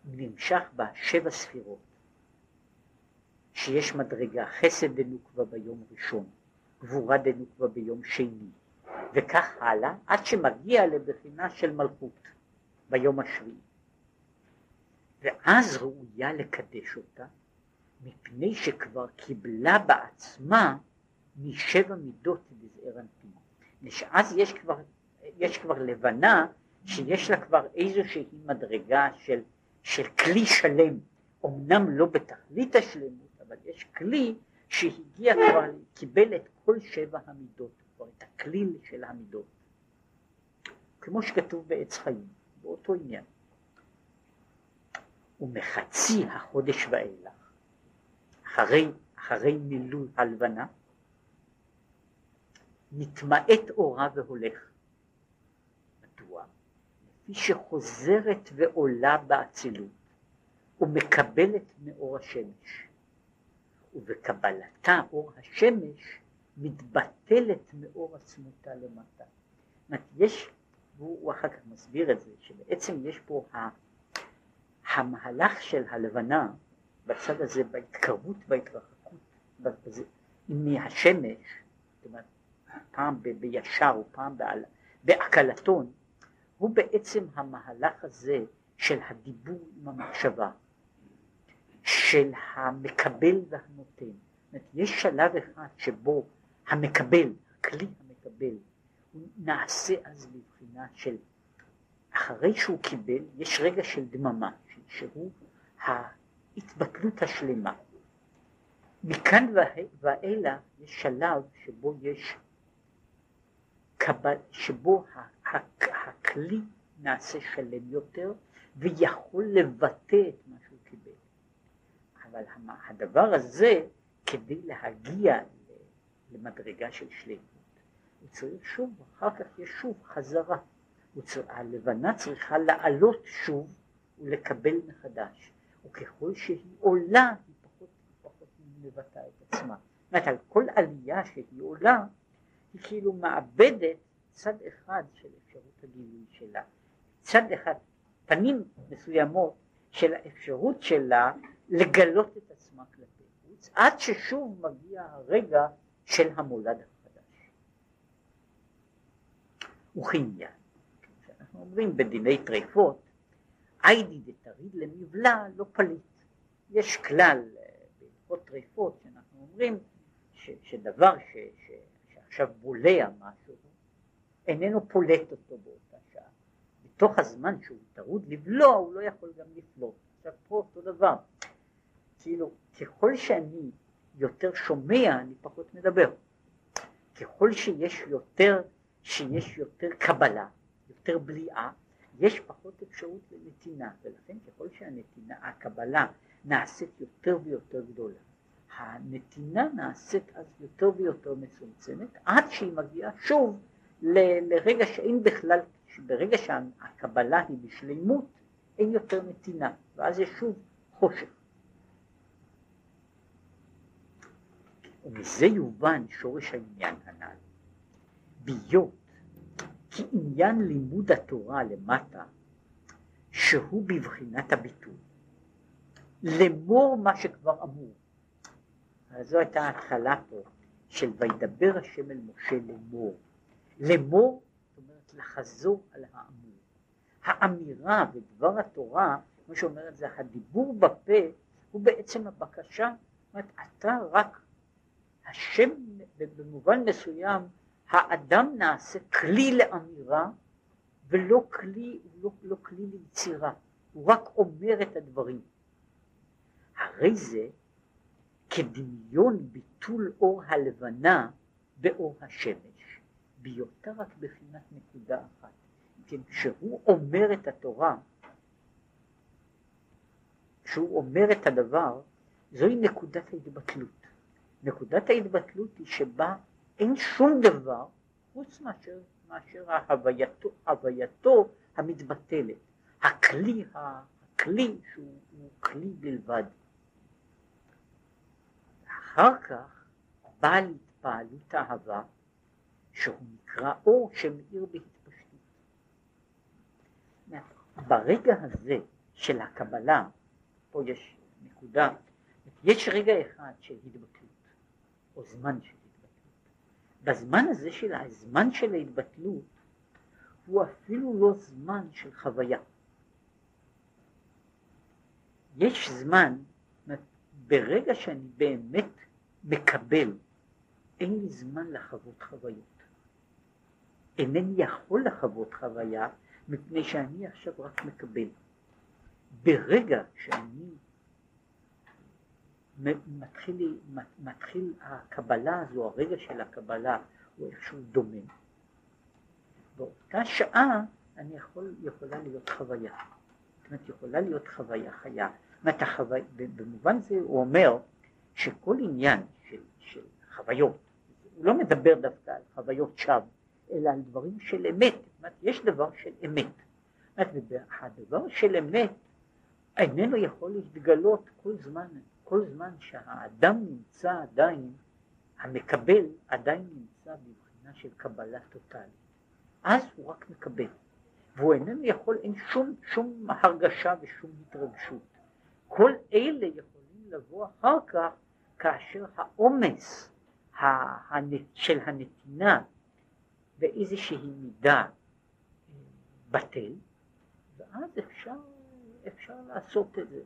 נמשך בה שבע ספירות, שיש מדרגה חסד דנוקבה ביום ראשון, גבורה דנוקבה ביום שני, וכך הלאה, עד שמגיע לבחינה של מלכות ביום השביעי. ואז ראויה לקדש אותה מפני שכבר קיבלה בעצמה משבע מידות בזעיר אנפין. אז יש כבר, יש כבר לבנה שיש לה כבר איזושהי מדרגה של, של כלי שלם, אמנם לא בתכלית השלמות, אבל יש כלי שהגיע כבר, קיבל את כל שבע המידות, כבר את הכליל של המידות. כמו שכתוב בעץ חיים, באותו עניין. ומחצי החודש ואילך אחרי, אחרי מילוי הלבנה, נתמעט אורה והולך. מדוע? לפי שחוזרת ועולה באצילות ומקבלת מאור השמש, ובקבלתה אור השמש מתבטלת מאור עצמותה למטה. זאת אומרת, יש, והוא אחר כך מסביר את זה, שבעצם יש פה המהלך של הלבנה בצד הזה, בהתקרבות וההתרחקות מהשמש, זאת אומרת, פעם בישר ופעם בהקלטון, הוא בעצם המהלך הזה של הדיבור עם המחשבה, של המקבל והנותן. יש שלב אחד שבו המקבל, הכלי המקבל, הוא נעשה אז בבחינה של, אחרי שהוא קיבל, יש רגע של דממה, שהוא ההתבטלות השלמה. מכאן ואילך יש שלב שבו יש קבל, שבו הכלי נעשה שלם יותר ויכול לבטא את מה. אבל הדבר הזה, כדי להגיע למדרגה של שלמות, הוא צריך שוב, אחר כך יש שוב חזרה. הלבנה צריכה לעלות שוב ולקבל מחדש. וככל שהיא עולה היא פחות ופחות מבטאה את עצמה. זאת אומרת על כל עלייה שהיא עולה היא כאילו מאבדת צד אחד של אפשרות הגילוי שלה. צד אחד, פנים מסוימות של האפשרות שלה לגלות את עצמה כלפי חוץ עד ששוב מגיע הרגע של המולד החדש. וכעניין, אנחנו אומרים בדיני טריפות איידי דתריד למבלע לא פליט. יש כלל בהלכות טריפות שאנחנו אומרים ש, שדבר ש, ש, שעכשיו בולע משהו איננו פולט אותו באותה שעה. בתוך הזמן שהוא טרוד לבלוע הוא לא יכול גם לפלוט. עכשיו פה אותו דבר. כאילו ככל שאני יותר שומע אני פחות מדבר. ככל שיש יותר, שיש יותר קבלה, יותר בליעה, יש פחות אפשרות לנתינה, ולכן ככל שהנתינה, הקבלה נעשית יותר ויותר גדולה, הנתינה נעשית אז יותר ויותר מצומצמת, עד שהיא מגיעה שוב ל, לרגע שאין בכלל, ברגע שהקבלה היא בשלימות, אין יותר נתינה, ואז יש שוב חושך. ומזה יובן שורש העניין הנ"ל. ביות כי עניין לימוד התורה למטה, שהוא בבחינת הביטוי. לאמור מה שכבר אמור. זו הייתה ההתחלה פה של וידבר השם אל משה לאמור. לאמור, זאת אומרת לחזור על האמור. האמירה ודבר התורה, כמו שאומרת זה הדיבור בפה, הוא בעצם הבקשה, זאת אומרת אתה רק השם במובן מסוים האדם נעשה כלי לאמירה ולא כלי, לא, לא כלי ליצירה, הוא רק אומר את הדברים. הרי זה כדמיון ביטול אור הלבנה באור השמש, בהיותה רק בחינת נקודה אחת. כן, כשהוא אומר את התורה, כשהוא אומר את הדבר, זוהי נקודת ההתבטלות. נקודת ההתבטלות היא שבה אין שום דבר חוץ מאשר, מאשר ההווייתו, הווייתו המתבטלת. הכלי, הכלי שהוא כלי בלבד. אחר כך באה להתפעלות אהבה שהוא נקרא אור שמאיר בהתפשטות. ברגע הזה של הקבלה, פה יש נקודה, יש רגע אחד של התבטלות. או זמן של התבטלות. בזמן הזה של הזמן של ההתבטלות הוא אפילו לא זמן של חוויה. יש זמן, ברגע שאני באמת מקבל, אין לי זמן לחוות חוויות. אינני יכול לחוות חוויה מפני שאני עכשיו רק מקבל. ברגע שאני מתחיל, מתחיל הקבלה הזו, הרגע של הקבלה הוא איכשהו דומה. באותה שעה אני יכול, יכולה להיות חוויה. זאת אומרת, יכולה להיות חוויה חיה. זאת אומרת. במובן זה הוא אומר שכל עניין של, של חוויות, הוא לא מדבר דווקא על חוויות שווא, אלא על דברים של אמת. זאת אומרת, יש דבר של אמת. זאת אומרת, הדבר של אמת איננו יכול להתגלות כל זמן כל זמן שהאדם נמצא עדיין, המקבל עדיין נמצא בבחינה של קבלה טוטאלית. אז הוא רק מקבל, והוא איננו יכול, אין שום, שום הרגשה ושום התרגשות. כל אלה יכולים לבוא אחר כך כאשר העומס של הנתינה באיזושהי מידה אה, בטל, ואז אפשר, אפשר לעשות את זה.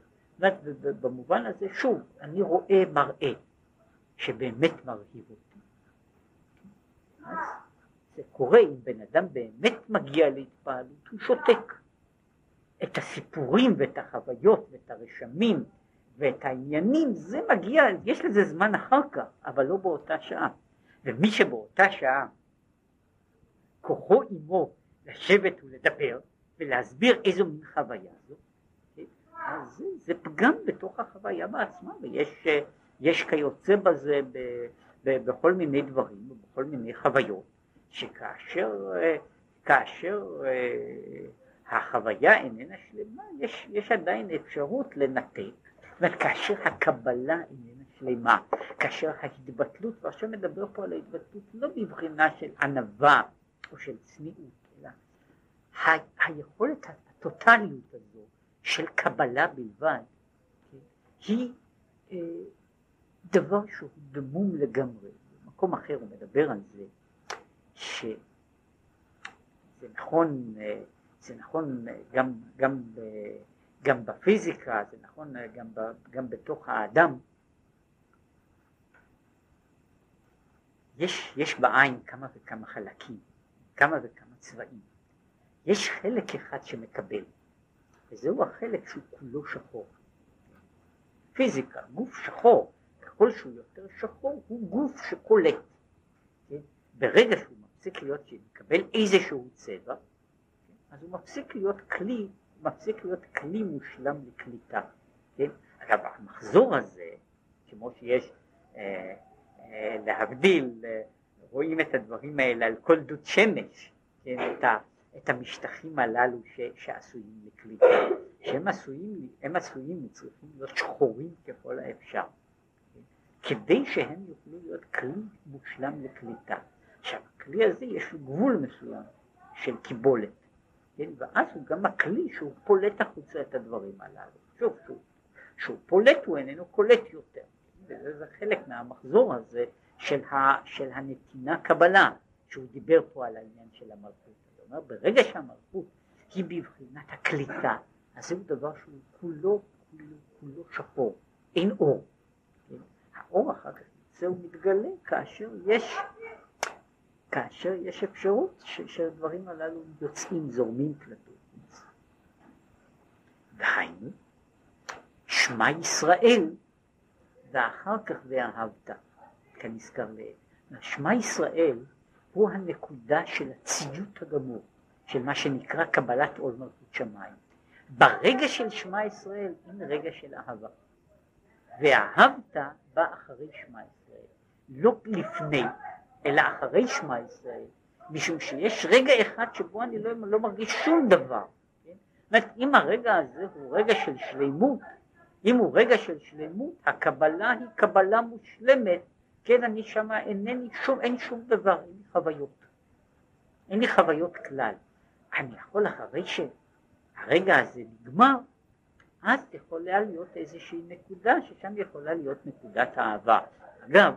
במובן הזה, שוב, אני רואה מראה שבאמת מרהיב אותי. אז זה קורה אם בן אדם באמת מגיע להתפעלות, הוא שותק. את הסיפורים ואת החוויות ואת הרשמים ואת העניינים, זה מגיע, יש לזה זמן אחר כך, אבל לא באותה שעה. ומי שבאותה שעה כוחו עמו לשבת ולדבר ולהסביר איזו מין חוויה זו, אז זה, זה פגם בתוך החוויה בעצמה, ויש יש כיוצא בזה ב, ב, בכל מיני דברים, בכל מיני חוויות, שכאשר כאשר החוויה איננה שלמה, יש, יש עדיין אפשרות לנתק, זאת אומרת כאשר הקבלה איננה שלמה, כאשר ההתבטלות, ועכשיו מדבר פה על ההתבטלות לא בבחינה של ענווה או של צניעות, אלא היכולת הטוטליות הזו של קבלה בלבד, היא אה, דבר שהוא דמום לגמרי. במקום אחר הוא מדבר על זה שזה נכון, אה, זה נכון גם, גם גם בפיזיקה, זה נכון גם, ב, גם בתוך האדם, יש, יש בעין כמה וכמה חלקים, כמה וכמה צבעים. יש חלק אחד שמקבל, וזהו החלק שהוא כולו שחור. פיזיקה, גוף שחור, ככל שהוא יותר שחור, הוא גוף שקולט. כן? ברגע שהוא מפסיק להיות, שמקבל איזשהו צבע, כן? אז הוא מפסיק להיות כלי, מפסיק להיות כלי מושלם לקליטה. כן? אגב, המחזור הזה, כמו שיש אה, אה, להבדיל, אה, רואים את הדברים האלה על כל דוד שמש, כן? את, ה, את המשטחים הללו ש, שעשויים לקליטה, שהם עשויים, הם עשויים, צריכים להיות שחורים ככל האפשר. כדי שהם יוכלו להיות כלי מושלם לקליטה. עכשיו, הכלי הזה יש לו גבול מסוים של קיבולת, כן? ואז הוא גם הכלי שהוא פולט החוצה את הדברים הללו. שוב, שהוא, שהוא פולט הוא איננו קולט יותר. וזה חלק מהמחזור הזה של, ה, של הנתינה קבלה, שהוא דיבר פה על העניין של המלכות. אומרת, ברגע שהמלכות היא בבחינת הקליטה, אז זהו דבר שהוא כולו, כולו, כולו שחור, אין אור. האור אחר כך יוצא ומתגלה כאשר יש, כאשר יש אפשרות ש, שהדברים הללו יוצאים, זורמים כלפי חוץ. דהיינו, שמע ישראל ואחר כך ואהבת, כנזכר לעיל. שמע ישראל הוא הנקודה של הציות הגמור, של מה שנקרא קבלת עול מלכות שמיים. ברגע של שמע ישראל אין רגע של אהבה. ואהבת בא אחרי שמע ישראל, לא לפני, אלא אחרי שמע ישראל, משום שיש רגע אחד שבו אני לא, לא מרגיש שום דבר. כן? אומרת, אם הרגע הזה הוא רגע של שלימות, אם הוא רגע של שלמות, הקבלה היא קבלה מושלמת, כן, אני שמה, אינני שום, אין שום דבר, אין לי חוויות. אין לי חוויות כלל. אני יכול אחרי שהרגע הזה נגמר, אז יכולה להיות איזושהי נקודה ששם יכולה להיות נקודת האהבה. אגב,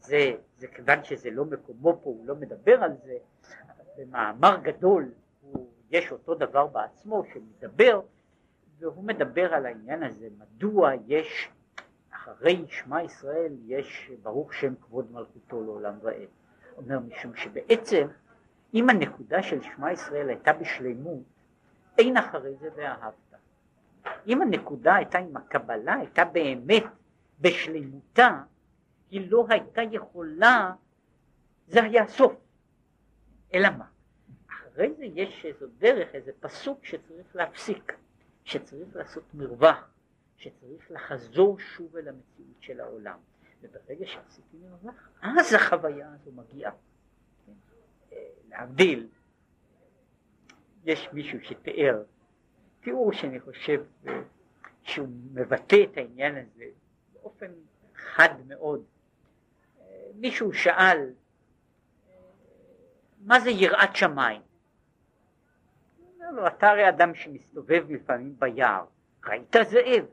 זה, זה כיוון שזה לא מקומו פה, הוא לא מדבר על זה, במאמר גדול הוא, יש אותו דבר בעצמו שמדבר, והוא מדבר על העניין הזה, מדוע יש, אחרי שמע ישראל יש ברוך שם כבוד מלכותו לעולם ועד. אומר משום שבעצם אם הנקודה של שמע ישראל הייתה בשלמות, אין אחרי זה ואהבת. אם הנקודה הייתה עם הקבלה, הייתה באמת בשלמותה, היא לא הייתה יכולה, זה היה הסוף. אלא מה? אחרי זה יש איזו דרך, איזה פסוק שצריך להפסיק, שצריך לעשות מרווח, שצריך לחזור שוב אל המציאות של העולם. וברגע שעשיתי מרווח, אז החוויה הזו מגיעה. כן? אה, להבדיל, יש מישהו שתיאר תיאור שאני חושב אה, שהוא מבטא את העניין הזה באופן חד מאוד. אה, מישהו שאל מה זה יראת שמיים? אתה הרי אדם שמסתובב לפעמים ביער, ראית זאב?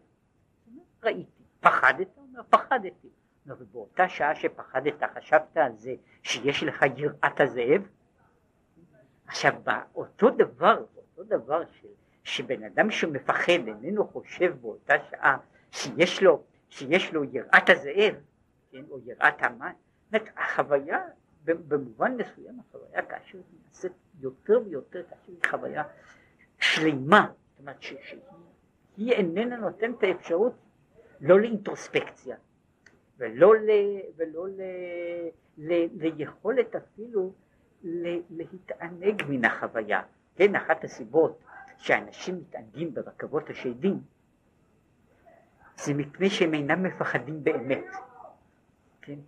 ראיתי. פחדת? אומר, פחדתי. ובאותה שעה שפחדת חשבת על זה שיש לך יראת הזאב? עכשיו, אותו דבר, אותו דבר של שבן אדם שמפחד איננו חושב באותה שעה שיש לו, שיש לו יראת הזאב, כן, או יראת המן, החוויה במובן מסוים החוויה כאשר היא נעשית יותר ויותר כאשר היא חוויה שלמה, זאת אומרת שהיא איננה נותנת האפשרות לא לאינטרוספקציה ולא, ל, ולא ל, ל, ליכולת אפילו להתענג מן החוויה, כן, אחת הסיבות שאנשים מתענגים ברכבות השדים זה מפני שהם אינם מפחדים באמת. כן?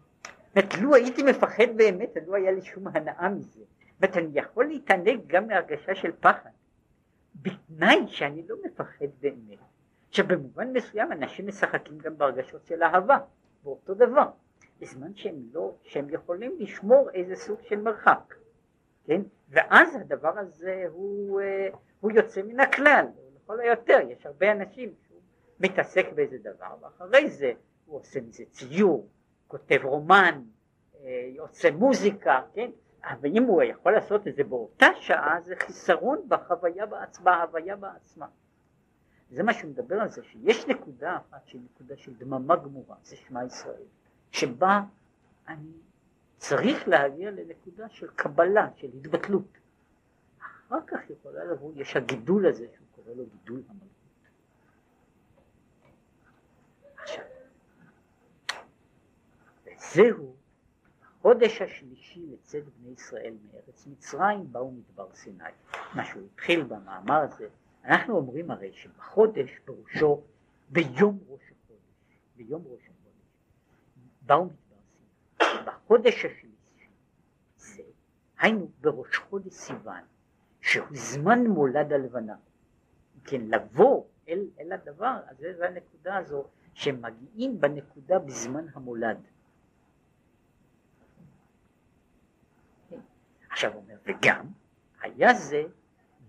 זאת לו הייתי מפחד באמת, לא היה לי שום הנאה מזה. זאת אני יכול להתענג גם מהרגשה של פחד, בתנאי שאני לא מפחד באמת. עכשיו במובן מסוים אנשים משחקים גם בהרגשות של אהבה, באותו דבר, בזמן שהם לא, שהם יכולים לשמור איזה סוג של מרחק, כן? ואז הדבר הזה הוא, אה, הוא יוצא מן הכלל, לכל היותר, יש הרבה אנשים שהוא מתעסק באיזה דבר, ואחרי זה הוא עושה מזה ציור, כותב רומן, אה, עושה מוזיקה, כן? אבל אם הוא יכול לעשות את זה באותה שעה, זה חיסרון בחוויה בעצמה, בהוויה בעצמה. זה מה שהוא מדבר על זה, שיש נקודה אחת שהיא נקודה של דממה גמורה, זה שמע ישראל, שבה אני צריך להגיע לנקודה של קבלה, של התבטלות. אחר כך יכולה לבוא, יש הגידול הזה שהוא קורא לו גידול המלכות. עכשיו, וזהו החודש השלישי לצאת בני ישראל מארץ מצרים באו מדבר סיני. מה שהוא התחיל במאמר הזה, אנחנו אומרים הרי שבחודש פירושו ביום ראש החודש, ביום ראש החודש, באו מדבר סיני. בחודש השלישי זה, היינו בראש חודש סיוון, שהוא זמן מולד הלבנה. כן, לבוא אל, אל הדבר, אז זה הנקודה הזו, שמגיעים בנקודה בזמן המולד. עכשיו אומר, וגם היה זה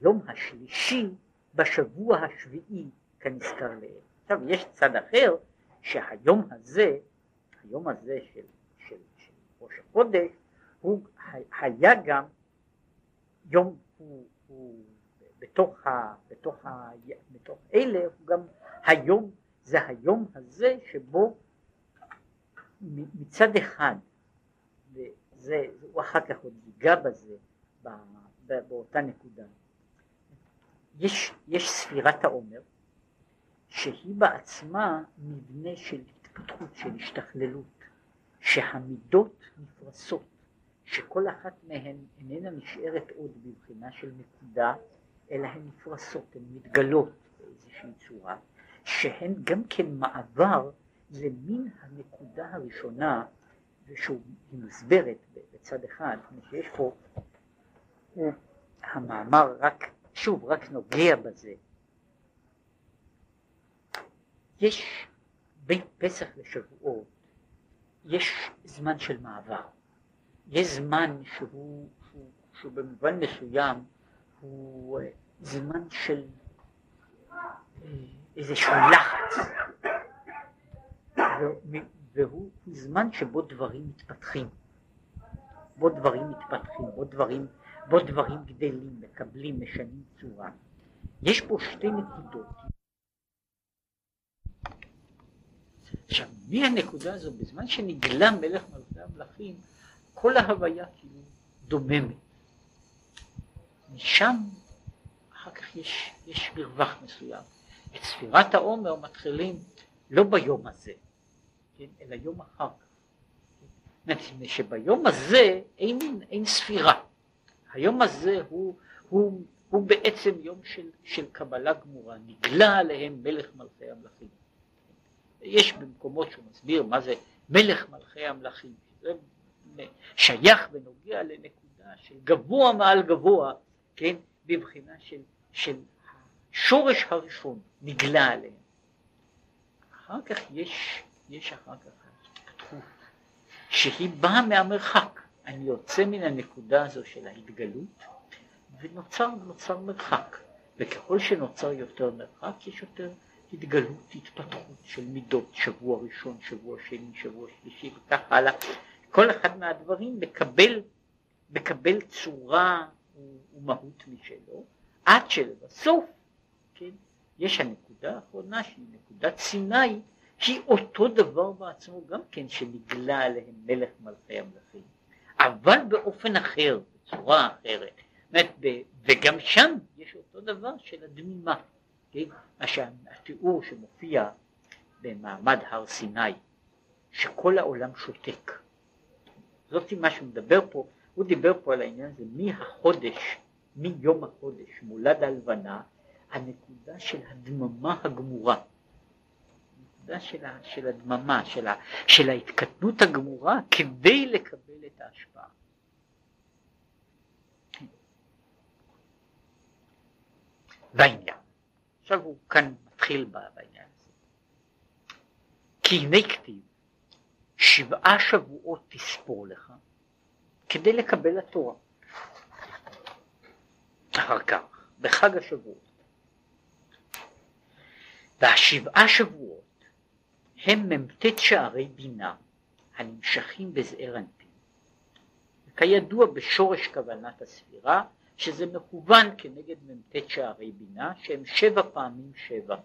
יום השלישי בשבוע השביעי כנזכר לעיל. עכשיו יש צד אחר שהיום הזה, היום הזה של, של, של ראש החודש, הוא היה גם יום, הוא, הוא בתוך, ה, בתוך, ה, בתוך אלה, הוא גם היום, זה היום הזה שבו מצד אחד זה, הוא אחר כך עוד ייגע בזה, באותה נקודה. יש, יש ספירת העומר, שהיא בעצמה מבנה של התפתחות, של השתכללות, שהמידות נפרסות, שכל אחת מהן איננה נשארת עוד בבחינה של נקודה, אלא הן נפרסות, הן מתגלות באיזושהי צורה, שהן גם כן מעבר למין הנקודה הראשונה ושוב, היא מוסברת בצד אחד, שיש פה, המאמר רק, שוב, רק נוגע בזה. יש בין פסח לשבועות, יש זמן של מעבר. יש זמן שהוא, שהוא, שהוא במובן מסוים הוא אה, זמן של אה, איזשהו לחץ. והוא זמן שבו דברים מתפתחים, בו דברים מתפתחים, בו דברים, בו דברים גדלים, מקבלים, משנים צורה. יש פה שתי נקודות. עכשיו, מהנקודה הזו, בזמן שנגלה מלך מלכי המלכים, כל ההוויה כאילו דוממת. משם אחר כך יש, יש מרווח מסוים. את ספירת העומר מתחילים לא ביום הזה, כן, אלא יום אחר כך. מפני שביום הזה אין, אין ספירה. היום הזה הוא, הוא, הוא בעצם יום של, של קבלה גמורה, נגלה עליהם מלך מלכי המלכים. יש במקומות שהוא מסביר מה זה מלך מלכי המלכים, זה שייך ונוגע לנקודה של גבוה מעל גבוה, כן, בבחינה של, של השורש הראשון נגלה עליהם. אחר כך יש יש אחר כך התפתחות שהיא באה מהמרחק. אני יוצא מן הנקודה הזו של ההתגלות ונוצר נוצר מרחק, וככל שנוצר יותר מרחק יש יותר התגלות, התפתחות של מידות, שבוע ראשון, שבוע שני, שבוע שלישי וכך הלאה. כל אחד מהדברים מקבל, מקבל צורה ומהות משלו, עד שלבסוף, כן, יש הנקודה האחרונה שהיא נקודת סיני היא אותו דבר בעצמו גם כן שנגלה עליהם מלך מלכי המלכים, אבל באופן אחר, בצורה אחרת. באמת, וגם שם יש אותו דבר של הדמימה, כן? התיאור שמופיע במעמד הר סיני, שכל העולם שותק. זאת מה שהוא מדבר פה, הוא דיבר פה על העניין הזה מהחודש, מיום החודש, מולד הלבנה, הנקודה של הדממה הגמורה. הנקודה של, של הדממה, של, ה, של ההתקטנות הגמורה כדי לקבל את ההשפעה. והעניין, עכשיו הוא כאן מתחיל בעניין הזה, כי הנה כתיב שבעה שבועות תספור לך כדי לקבל התורה. אחר כך, בחג השבועות. והשבעה שבועות הם מ"ט שערי בינה הנמשכים בזעיר אנפין. כידוע בשורש כוונת הספירה שזה מכוון כנגד מ"ט שערי בינה שהם שבע פעמים שבע.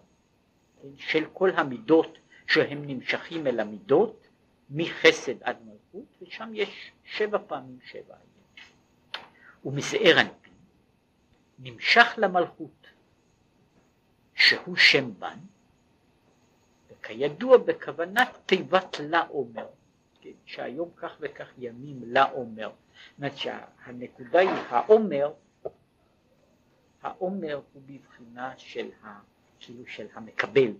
של כל המידות שהם נמשכים אל המידות מחסד עד מלכות ושם יש שבע פעמים שבע ומזעיר אנפין נמשך למלכות שהוא שם בן וכידוע בכוונת תיבת לה אומר. כן, שהיום כך וכך ימים לה אומר. זאת אומרת שהנקודה היא העומר העומר הוא בבחינה של, ה, כאילו של המקבל.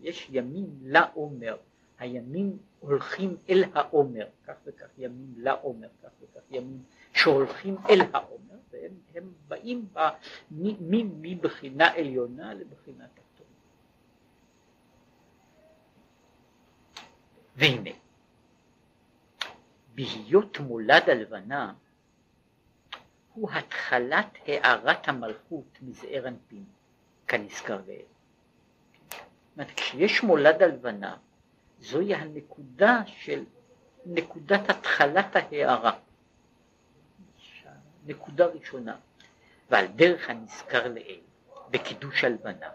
יש ימים לעומר הימים הולכים אל העומר, כך וכך ימים לעומר, כך וכך ימים שהולכים אל העומר, והם באים מבחינה עליונה לבחינה והנה, בהיות מולד הלבנה הוא התחלת הארת המלכות מזעיר אנפין, כנזכר לעיל. כשיש מולד הלבנה זוהי הנקודה של נקודת התחלת ההערה, נקודה ראשונה, ועל דרך הנזכר לעיל בקידוש הלבנה,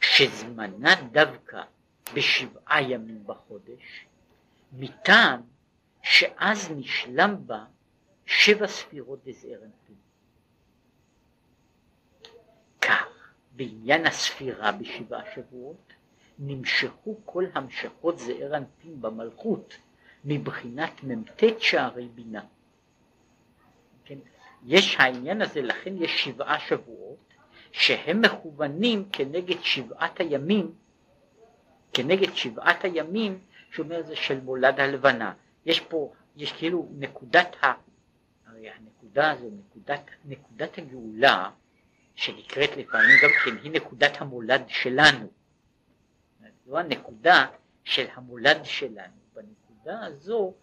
שזמנה דווקא בשבעה ימים בחודש, מטעם שאז נשלם בה שבע ספירות דזעיר אנפין. כך בעניין הספירה בשבעה שבועות נמשכו כל המשכות זעיר אנפין במלכות מבחינת מ"ט שערי בינה. כן? יש העניין הזה, לכן יש שבעה שבועות שהם מכוונים כנגד שבעת הימים, כנגד שבעת הימים, שאומר זה של מולד הלבנה. יש פה, יש כאילו נקודת ה... הרי הנקודה הזו, נקודת, נקודת הגאולה, שנקראת לפעמים גם כן, היא נקודת המולד שלנו. זו הנקודה של המולד שלנו. בנקודה הזו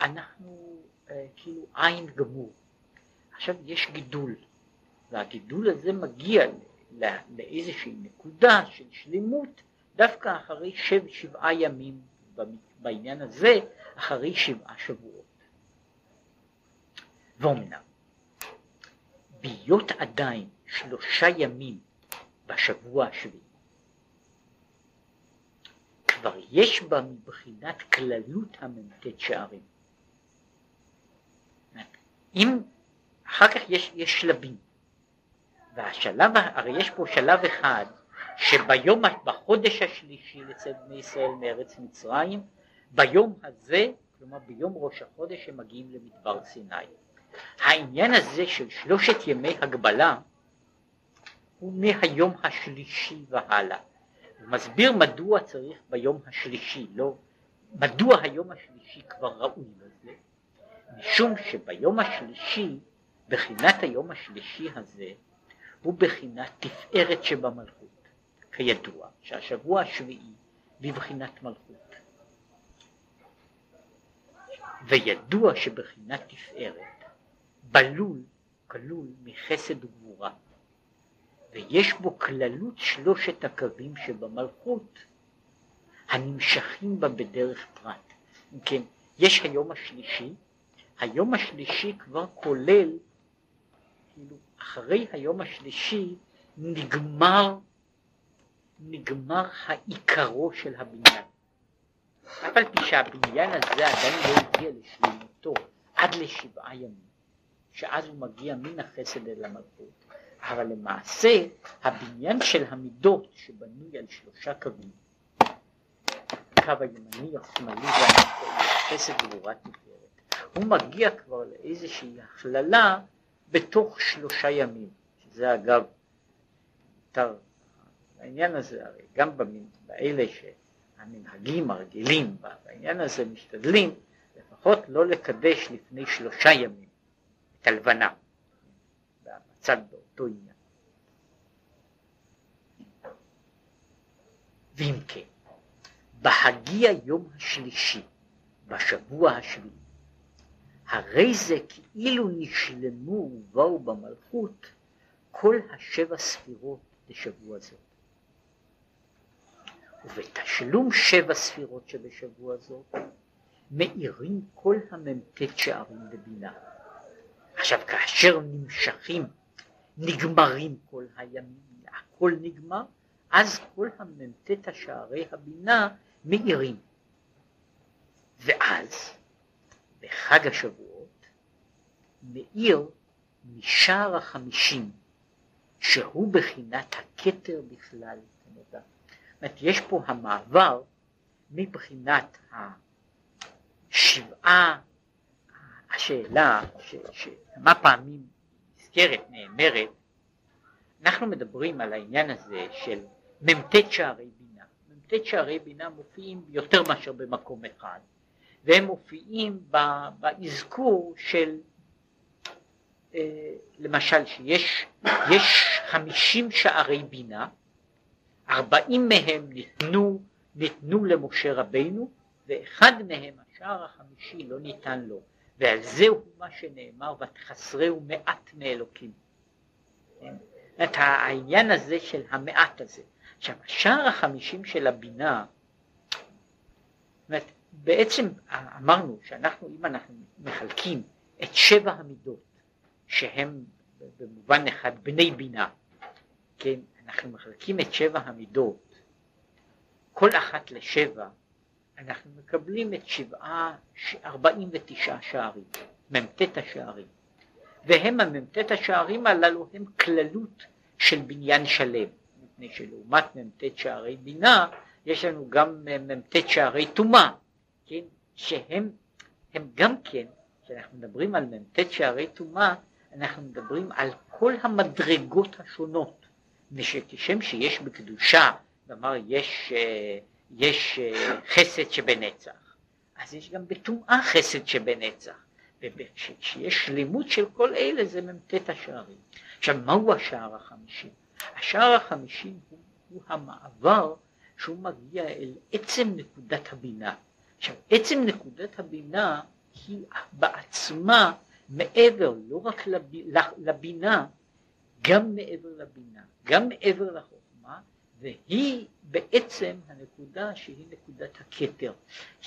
אנחנו אה, כאילו עין גמור. עכשיו יש גידול, והגידול הזה מגיע לאיזושהי נקודה של שלמות דווקא אחרי שב, שבעה ימים, בעניין הזה אחרי שבעה שבועות. ואומנם, בהיות עדיין שלושה ימים בשבוע השביעי, כבר יש בה מבחינת כללות המ"ט שערים. אם אחר כך יש, יש שלבים, והשלב, הרי יש פה שלב אחד שביום, בחודש השלישי לצאת בני ישראל מארץ מצרים, ביום הזה, כלומר ביום ראש החודש הם מגיעים למדבר סיני. העניין הזה של שלושת ימי הגבלה הוא מהיום השלישי והלאה. הוא מסביר מדוע צריך ביום השלישי, לא, מדוע היום השלישי כבר ראוי לזה, משום שביום השלישי, בחינת היום השלישי הזה, הוא בחינת תפארת שבמלכות, כידוע שהשבוע השביעי בבחינת מלכות, וידוע שבחינת תפארת בלול כלול מחסד וגבורה. ויש בו כללות שלושת הקווים שבמלכות הנמשכים בה בדרך פרט. כן, יש היום השלישי, היום השלישי כבר כולל, כאילו אחרי היום השלישי נגמר, נגמר העיקרו של הבניין. אף על פי שהבניין הזה עדיין לא הגיע לשלמותו עד לשבעה ימים, שאז הוא מגיע מן החסד אל המלכות. אבל למעשה הבניין של המידות שבנוי על שלושה קווים, הקו הימני, השמאלי והחסד גבורת תפארת, הוא מגיע כבר לאיזושהי הכללה בתוך שלושה ימים, שזה אגב, יותר, העניין הזה, הרי גם באלה שהמנהגים הרגילים בעניין הזה משתדלים לפחות לא לקדש לפני שלושה ימים את הלבנה, בצד באותו עניין. ואם כן, בהגיע יום השלישי בשבוע השביעי, הרי זה כאילו נשלמו ובאו במלכות כל השבע ספירות לשבוע זאת. ובתשלום שבע ספירות שבשבוע זאת, מאירים כל המ"ט שערים לבינה. עכשיו כאשר נמשכים נגמרים כל הימים, הכל נגמר, אז כל המ"ט שערי הבינה מאירים. ואז בחג השבועות מאיר משער החמישים שהוא בחינת הכתר בכלל. אומרת, יש פה המעבר מבחינת השבעה, השאלה שכמה פעמים נזכרת, נאמרת, אנחנו מדברים על העניין הזה של מ"ט שערי בינה. מ"ט שערי בינה מופיעים יותר מאשר במקום אחד, והם מופיעים באזכור של אה, למשל שיש יש חמישים שערי בינה, ארבעים מהם ניתנו, ניתנו למשה רבינו, ואחד מהם, השער החמישי, לא ניתן לו, ועל זהו מה שנאמר, ותחסרהו מעט מאלוקים. כן? את העניין הזה של המעט הזה. עכשיו, השער החמישים של הבינה, אומרת, בעצם אמרנו שאנחנו, אם אנחנו מחלקים את שבע המידות, שהם במובן אחד בני בינה, כן, אנחנו מחלקים את שבע המידות, כל אחת לשבע, אנחנו מקבלים את שבעה, ארבעים ותשעה שערים, מ"ט השערים. והם המ"ט השערים הללו הם כללות של בניין שלם, מפני שלעומת מ"ט שערי בינה יש לנו גם מ"ט שערי טומאה, כן, שהם הם גם כן, כשאנחנו מדברים על מ"ט שערי טומאה, אנחנו מדברים על כל המדרגות השונות, כשם שיש בקדושה, כלומר יש, אה, יש אה, חסד שבנצח, אז יש גם בטומאה חסד שבנצח, וכשיש שלמות של כל אלה זה מ"ט השערים. עכשיו מהו השער החמישי? השער החמישי הוא, הוא המעבר שהוא מגיע אל עצם נקודת הבינה. עכשיו עצם נקודת הבינה היא בעצמה מעבר לא רק לב, לבינה, גם מעבר לבינה, גם מעבר לחוכמה, והיא בעצם הנקודה שהיא נקודת הכתר.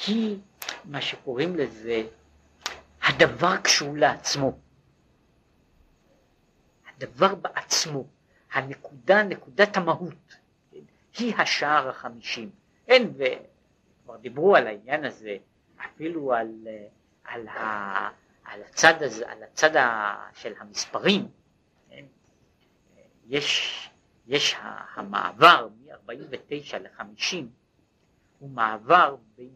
היא מה שקוראים לזה הדבר כשהוא לעצמו. הדבר בעצמו, הנקודה, נקודת המהות, היא השער החמישים. אין, וכבר דיברו על העניין הזה, אפילו על, על, ה, על הצד, הזה, על הצד של המספרים, כן? יש, יש המעבר מ-49 ל-50 הוא מעבר בין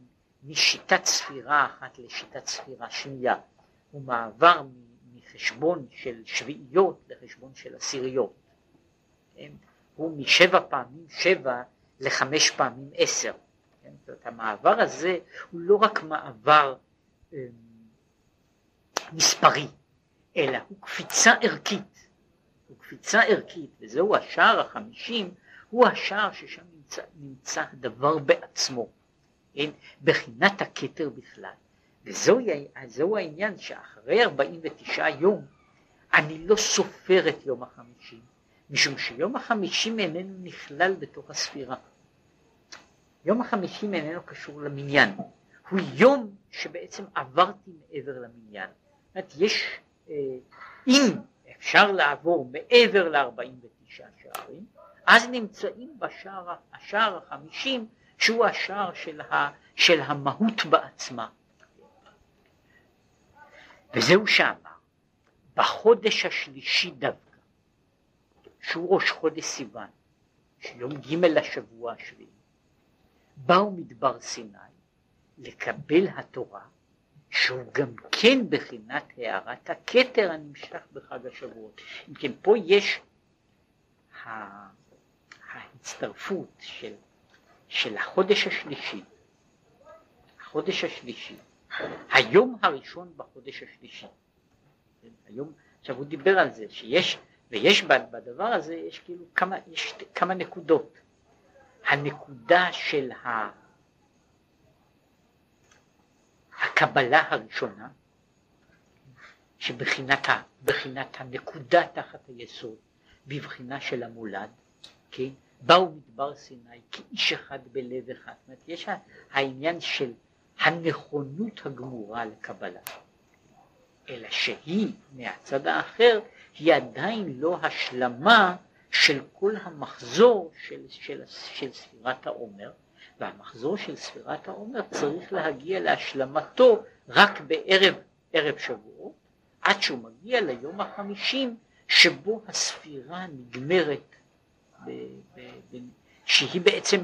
משיטת ספירה אחת לשיטת ספירה שנייה, הוא מעבר מחשבון של שביעיות לחשבון של עשיריות, כן? הוא משבע פעמים שבע לחמש פעמים עשר, כן? זאת אומרת המעבר הזה הוא לא רק מעבר אה, מספרי, אלא הוא קפיצה ערכית, קפיצה ערכית, וזהו השער החמישים, הוא השער ששם נמצא, נמצא הדבר בעצמו. אין, בחינת הכתר בכלל. וזהו העניין שאחרי 49 יום אני לא סופר את יום החמישים, משום שיום החמישים איננו נכלל בתוך הספירה. יום החמישים איננו קשור למניין, הוא יום שבעצם עברתי מעבר למניין. זאת אומרת, יש, אה, אם אפשר לעבור מעבר ל-49 שערים, אז נמצאים בשער, השער החמישים שהוא השער של, ה, של המהות בעצמה. וזהו שאמר, בחודש השלישי דווקא, שהוא ראש חודש סיוון, שיום ג' לשבוע השביעי, באו מדבר סיני לקבל התורה, שהוא גם כן בחינת הערת הכתר הנמשך בחג השבועות. אם כן, פה יש ההצטרפות של של החודש השלישי, החודש השלישי, היום הראשון בחודש השלישי, היום, עכשיו הוא דיבר על זה שיש, ויש בדבר הזה, יש כאילו כמה, יש כמה נקודות, הנקודה של ה, הקבלה הראשונה, שבחינת ה, הנקודה תחת היסוד, בבחינה של המולד, כן? באו מדבר סיני כאיש אחד בלב אחד. זאת אומרת, יש העניין של הנכונות הגמורה לקבלה, אלא שהיא מהצד האחר היא עדיין לא השלמה של כל המחזור של, של, של ספירת העומר, והמחזור של ספירת העומר צריך להגיע להשלמתו רק בערב ערב שבועות, עד שהוא מגיע ליום החמישים שבו הספירה נגמרת, ב, ב, ב, שהיא בעצם,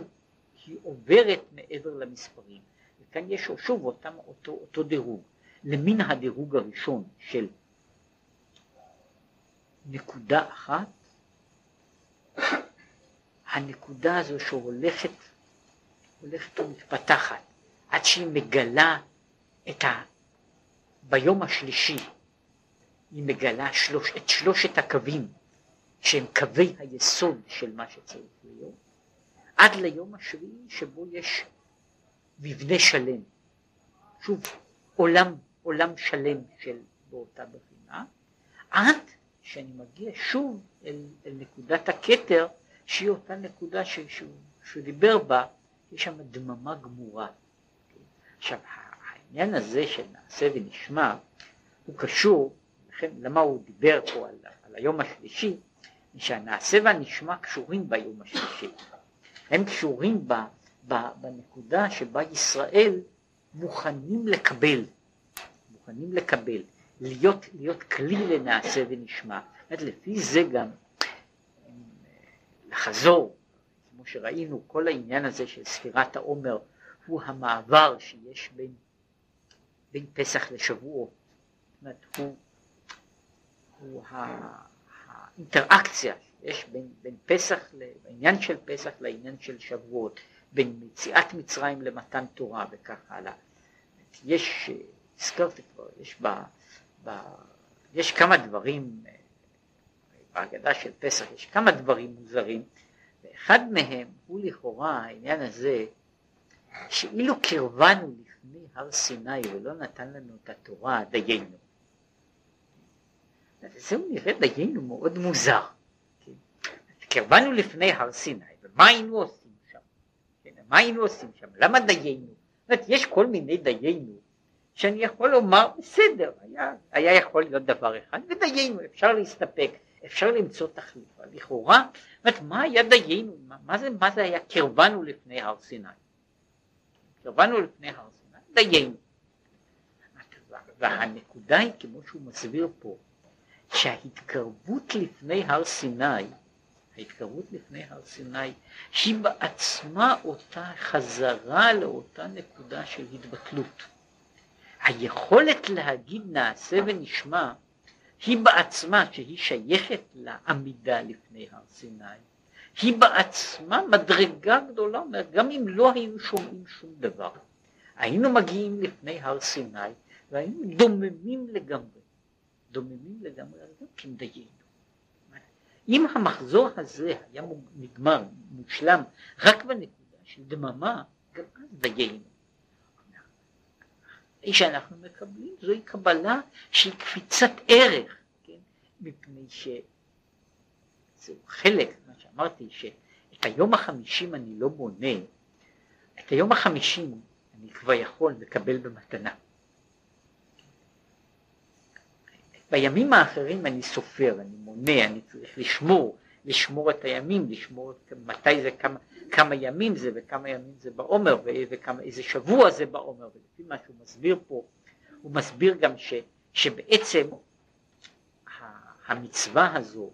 היא עוברת מעבר למספרים. וכאן יש שוב אותם, אותו, אותו דירוג, למין הדירוג הראשון של נקודה אחת, הנקודה הזו שהולכת הולכת ומתפתחת עד שהיא מגלה את ה... ביום השלישי היא מגלה שלוש, את שלושת הקווים שהם קווי היסוד של מה שצריך להיות עד ליום השביעי שבו יש מבנה שלם. שוב עולם, עולם שלם של באותה בחינה עד שאני מגיע שוב אל, אל נקודת הכתר שהיא אותה נקודה שהוא דיבר בה יש שם דממה גמורה. עכשיו העניין הזה של נעשה ונשמע הוא קשור, לכן למה הוא דיבר פה על, על היום השלישי, שהנעשה והנשמע קשורים ביום השלישי, הם קשורים ב, ב, בנקודה שבה ישראל מוכנים לקבל, מוכנים לקבל, להיות, להיות כלי לנעשה ונשמע, זאת לפי זה גם לחזור כמו שראינו, כל העניין הזה של ספירת העומר הוא המעבר שיש בין, בין פסח לשבועות. זאת אומרת, הוא, הוא האינטראקציה שיש בין, בין פסח, לעניין של פסח לעניין של שבועות, בין מציאת מצרים למתן תורה וכך הלאה. יש, הזכרתי כבר, יש ב, ב, יש כמה דברים, בהגדה של פסח יש כמה דברים מוזרים ואחד מהם הוא לכאורה העניין הזה שאילו קרבנו לפני הר סיני ולא נתן לנו את התורה דיינו. זהו נראה דיינו מאוד מוזר. כן? קרבנו לפני הר סיני ומה היינו עושים שם? כן? מה היינו עושים שם? למה דיינו? זאת יש כל מיני דיינו שאני יכול לומר בסדר היה, היה יכול להיות דבר אחד ודיינו אפשר להסתפק אפשר למצוא תחליפה. לכאורה, זאת מה היה דיינו, מה, מה, זה, מה זה היה קרבנו לפני הר סיני? קרבנו לפני הר סיני, דיינו. והנקודה היא, כמו שהוא מסביר פה, שההתקרבות לפני הר סיני, ההתקרבות לפני הר סיני, היא בעצמה אותה חזרה לאותה נקודה של התבטלות. היכולת להגיד נעשה ונשמע היא בעצמה, שהיא שייכת לעמידה לפני הר סיני, היא בעצמה מדרגה גדולה, גם אם לא היינו שומעים שום דבר, היינו מגיעים לפני הר סיני והיינו דוממים לגמרי, דוממים לגמרי, אז גם כן דיינו. אם המחזור הזה היה נגמר, מושלם, רק בנקודה של דממה, גם אז דיינו. שאנחנו מקבלים זוהי קבלה שהיא קפיצת ערך, כן? מפני שזהו חלק, מה שאמרתי, שאת היום החמישים אני לא בונה, את היום החמישים אני כבר יכול לקבל במתנה. בימים האחרים אני סופר, אני מונה, אני צריך לשמור, לשמור את הימים, לשמור מתי זה, כמה, כמה ימים זה וכמה ימים זה בעומר וכמה, איזה שבוע זה בעומר, ולפי מה שהוא מסביר פה, הוא מסביר גם ש, שבעצם המצווה הזו,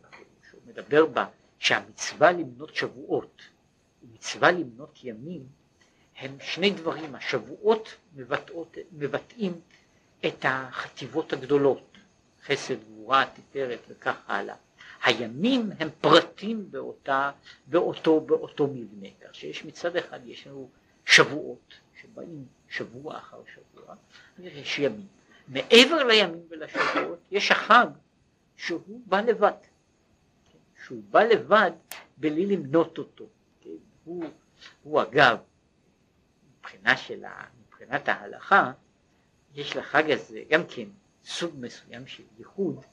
שהוא מדבר בה, שהמצווה למנות שבועות ומצווה למנות ימים, הם שני דברים, השבועות מבטאות, מבטאים את החטיבות הגדולות, חסד, גבורה, תפארת וכך הלאה. הימים הם פרטים באותה, באותו, באותו מבנה, כך שיש מצד אחד יש לנו שבועות שבאים שבוע אחר שבוע, יש ימים. מעבר לימים ולשבועות יש החג שהוא בא לבד? שהוא בא לבד בלי למנות אותו. כן? הוא, הוא אגב, מבחינה של ה, מבחינת ההלכה, יש לחג הזה גם כן סוג מסוים של ייחוד,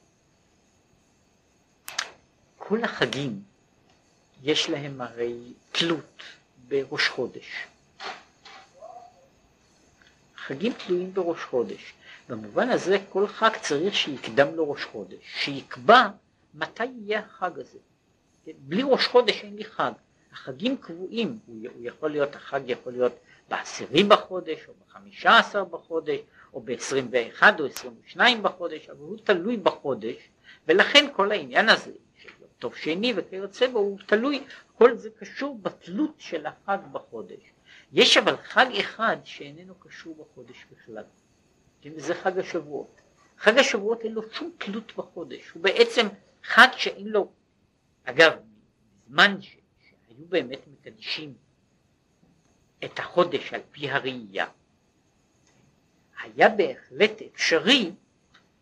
כל החגים יש להם הרי תלות בראש חודש. חגים תלויים בראש חודש. במובן הזה כל חג צריך שיקדם לו ראש חודש, שיקבע מתי יהיה החג הזה. כן? בלי ראש חודש אין לי חג. החגים קבועים, הוא, יכול להיות, החג יכול להיות בעשירי בחודש, או בחמישה עשר בחודש, או בעשרים ואחד או עשרים ושניים בחודש, אבל הוא תלוי בחודש, ולכן כל העניין הזה טוב שני וכיוצא בו, הוא תלוי, כל זה קשור בתלות של החג בחודש. יש אבל חג אחד שאיננו קשור בחודש בכלל, כן, וזה חג השבועות. חג השבועות אין לו שום תלות בחודש, הוא בעצם חג שאין לו, אגב, בזמן שהיו באמת מקדישים את החודש על פי הראייה, היה בהחלט אפשרי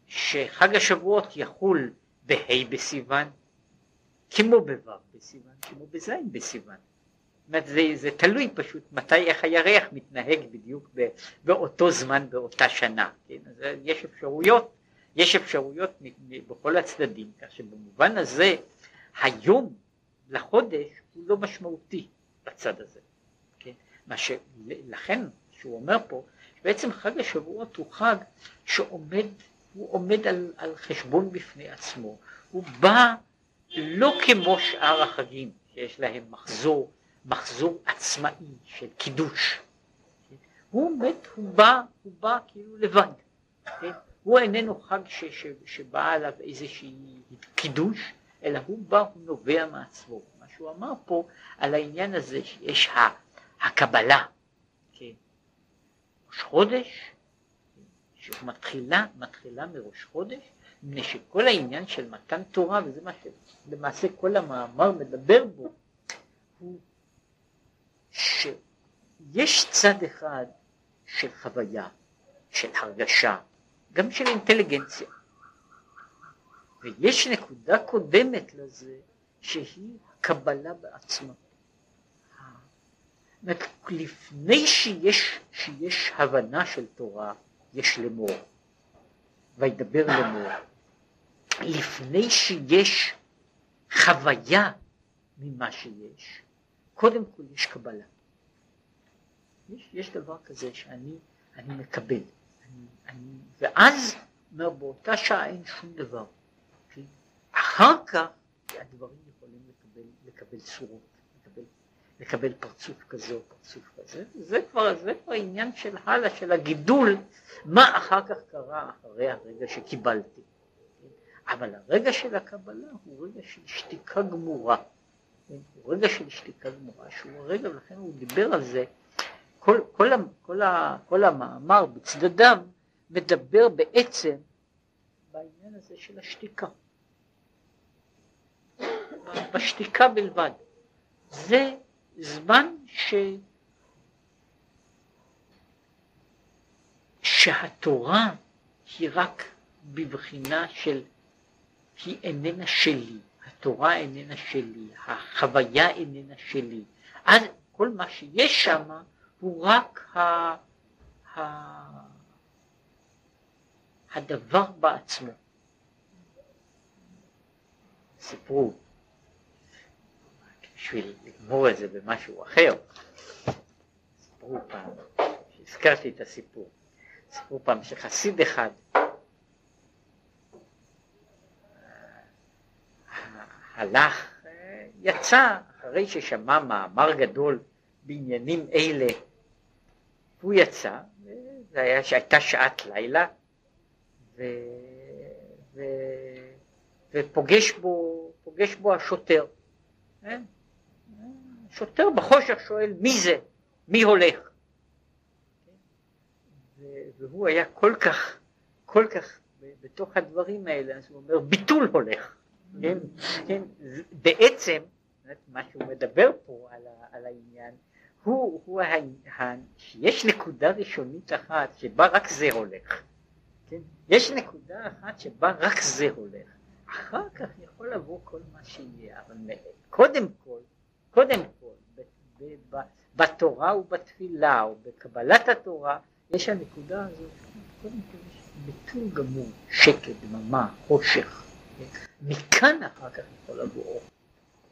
שחג השבועות יחול בה' בסיוון, כמו בו' בסיוון, כמו בז' בסיוון. אומרת, זה, זה תלוי פשוט מתי, איך הירח מתנהג בדיוק באותו זמן באותה שנה, כן? אז יש אפשרויות, יש אפשרויות בכל הצדדים, כך שבמובן הזה היום לחודש הוא לא משמעותי בצד הזה, כן? מה ש... לכן שהוא אומר פה, בעצם חג השבועות הוא חג שעומד, הוא עומד על, על חשבון בפני עצמו, הוא בא לא כמו שאר החגים שיש להם מחזור מחזור עצמאי של קידוש. הוא עומד, הוא בא, הוא בא כאילו לבד. כן? הוא איננו חג ש, ש, שבא עליו איזשהי קידוש, אלא הוא בא, הוא נובע מעצמו. מה שהוא אמר פה על העניין הזה שיש הקבלה, כן? ראש חודש, שמתחילה מתחילה מראש חודש, מפני שכל העניין של מתן תורה, וזה מה שלמעשה כל המאמר מדבר בו, הוא שיש צד אחד של חוויה, של הרגשה, גם של אינטליגנציה, ויש נקודה קודמת לזה שהיא קבלה בעצמה. לפני שיש, שיש הבנה של תורה, יש לאמור, וידבר לאמור. לפני שיש חוויה ממה שיש, קודם כל יש קבלה. יש, יש דבר כזה שאני אני מקבל, אני, אני, ואז אומר, באותה שעה אין שום דבר. Okay? אחר כך הדברים יכולים לקבל, לקבל צורות, לקבל, לקבל פרצוף כזה או פרצוף כזה, זה כבר, זה כבר עניין של הלאה, של הגידול, מה אחר כך קרה אחרי הרגע שקיבלתי. אבל הרגע של הקבלה הוא רגע של שתיקה גמורה. הוא רגע של שתיקה גמורה, שהוא הרגע, ולכן הוא דיבר על זה, כל, כל, כל, כל המאמר בצדדיו מדבר בעצם בעניין הזה של השתיקה. בשתיקה בלבד. זה זמן ש... שהתורה היא רק בבחינה של היא איננה שלי, התורה איננה שלי, החוויה איננה שלי. אז כל מה שיש שם הוא רק ה, ה, הדבר בעצמו. סיפרו, בשביל לגמור את זה במשהו אחר, סיפרו פעם, הזכרתי את הסיפור, סיפרו פעם שחסיד אחד הלך, יצא אחרי ששמע מאמר גדול בעניינים אלה, הוא יצא, זה היה, הייתה שעת לילה, ו, ו, ופוגש בו, פוגש בו השוטר. כן? שוטר בחושך שואל מי זה, מי הולך. והוא היה כל כך, כל כך בתוך הדברים האלה, אז הוא אומר ביטול הולך. כן, כן, בעצם מה שהוא מדבר פה על, ה, על העניין הוא, הוא ה, ה, שיש נקודה ראשונית אחת שבה רק זה הולך, כן? יש נקודה אחת שבה רק זה הולך, אחר כך יכול לבוא כל מה שיהיה, אבל קודם כל, קודם כל, ב, ב, ב, בתורה ובתפילה ובקבלת התורה, יש הנקודה הזאת, קודם כל יש ביטול גמור, שקט, דממה, חושך. מכאן אחר כך יכול לבוא אור.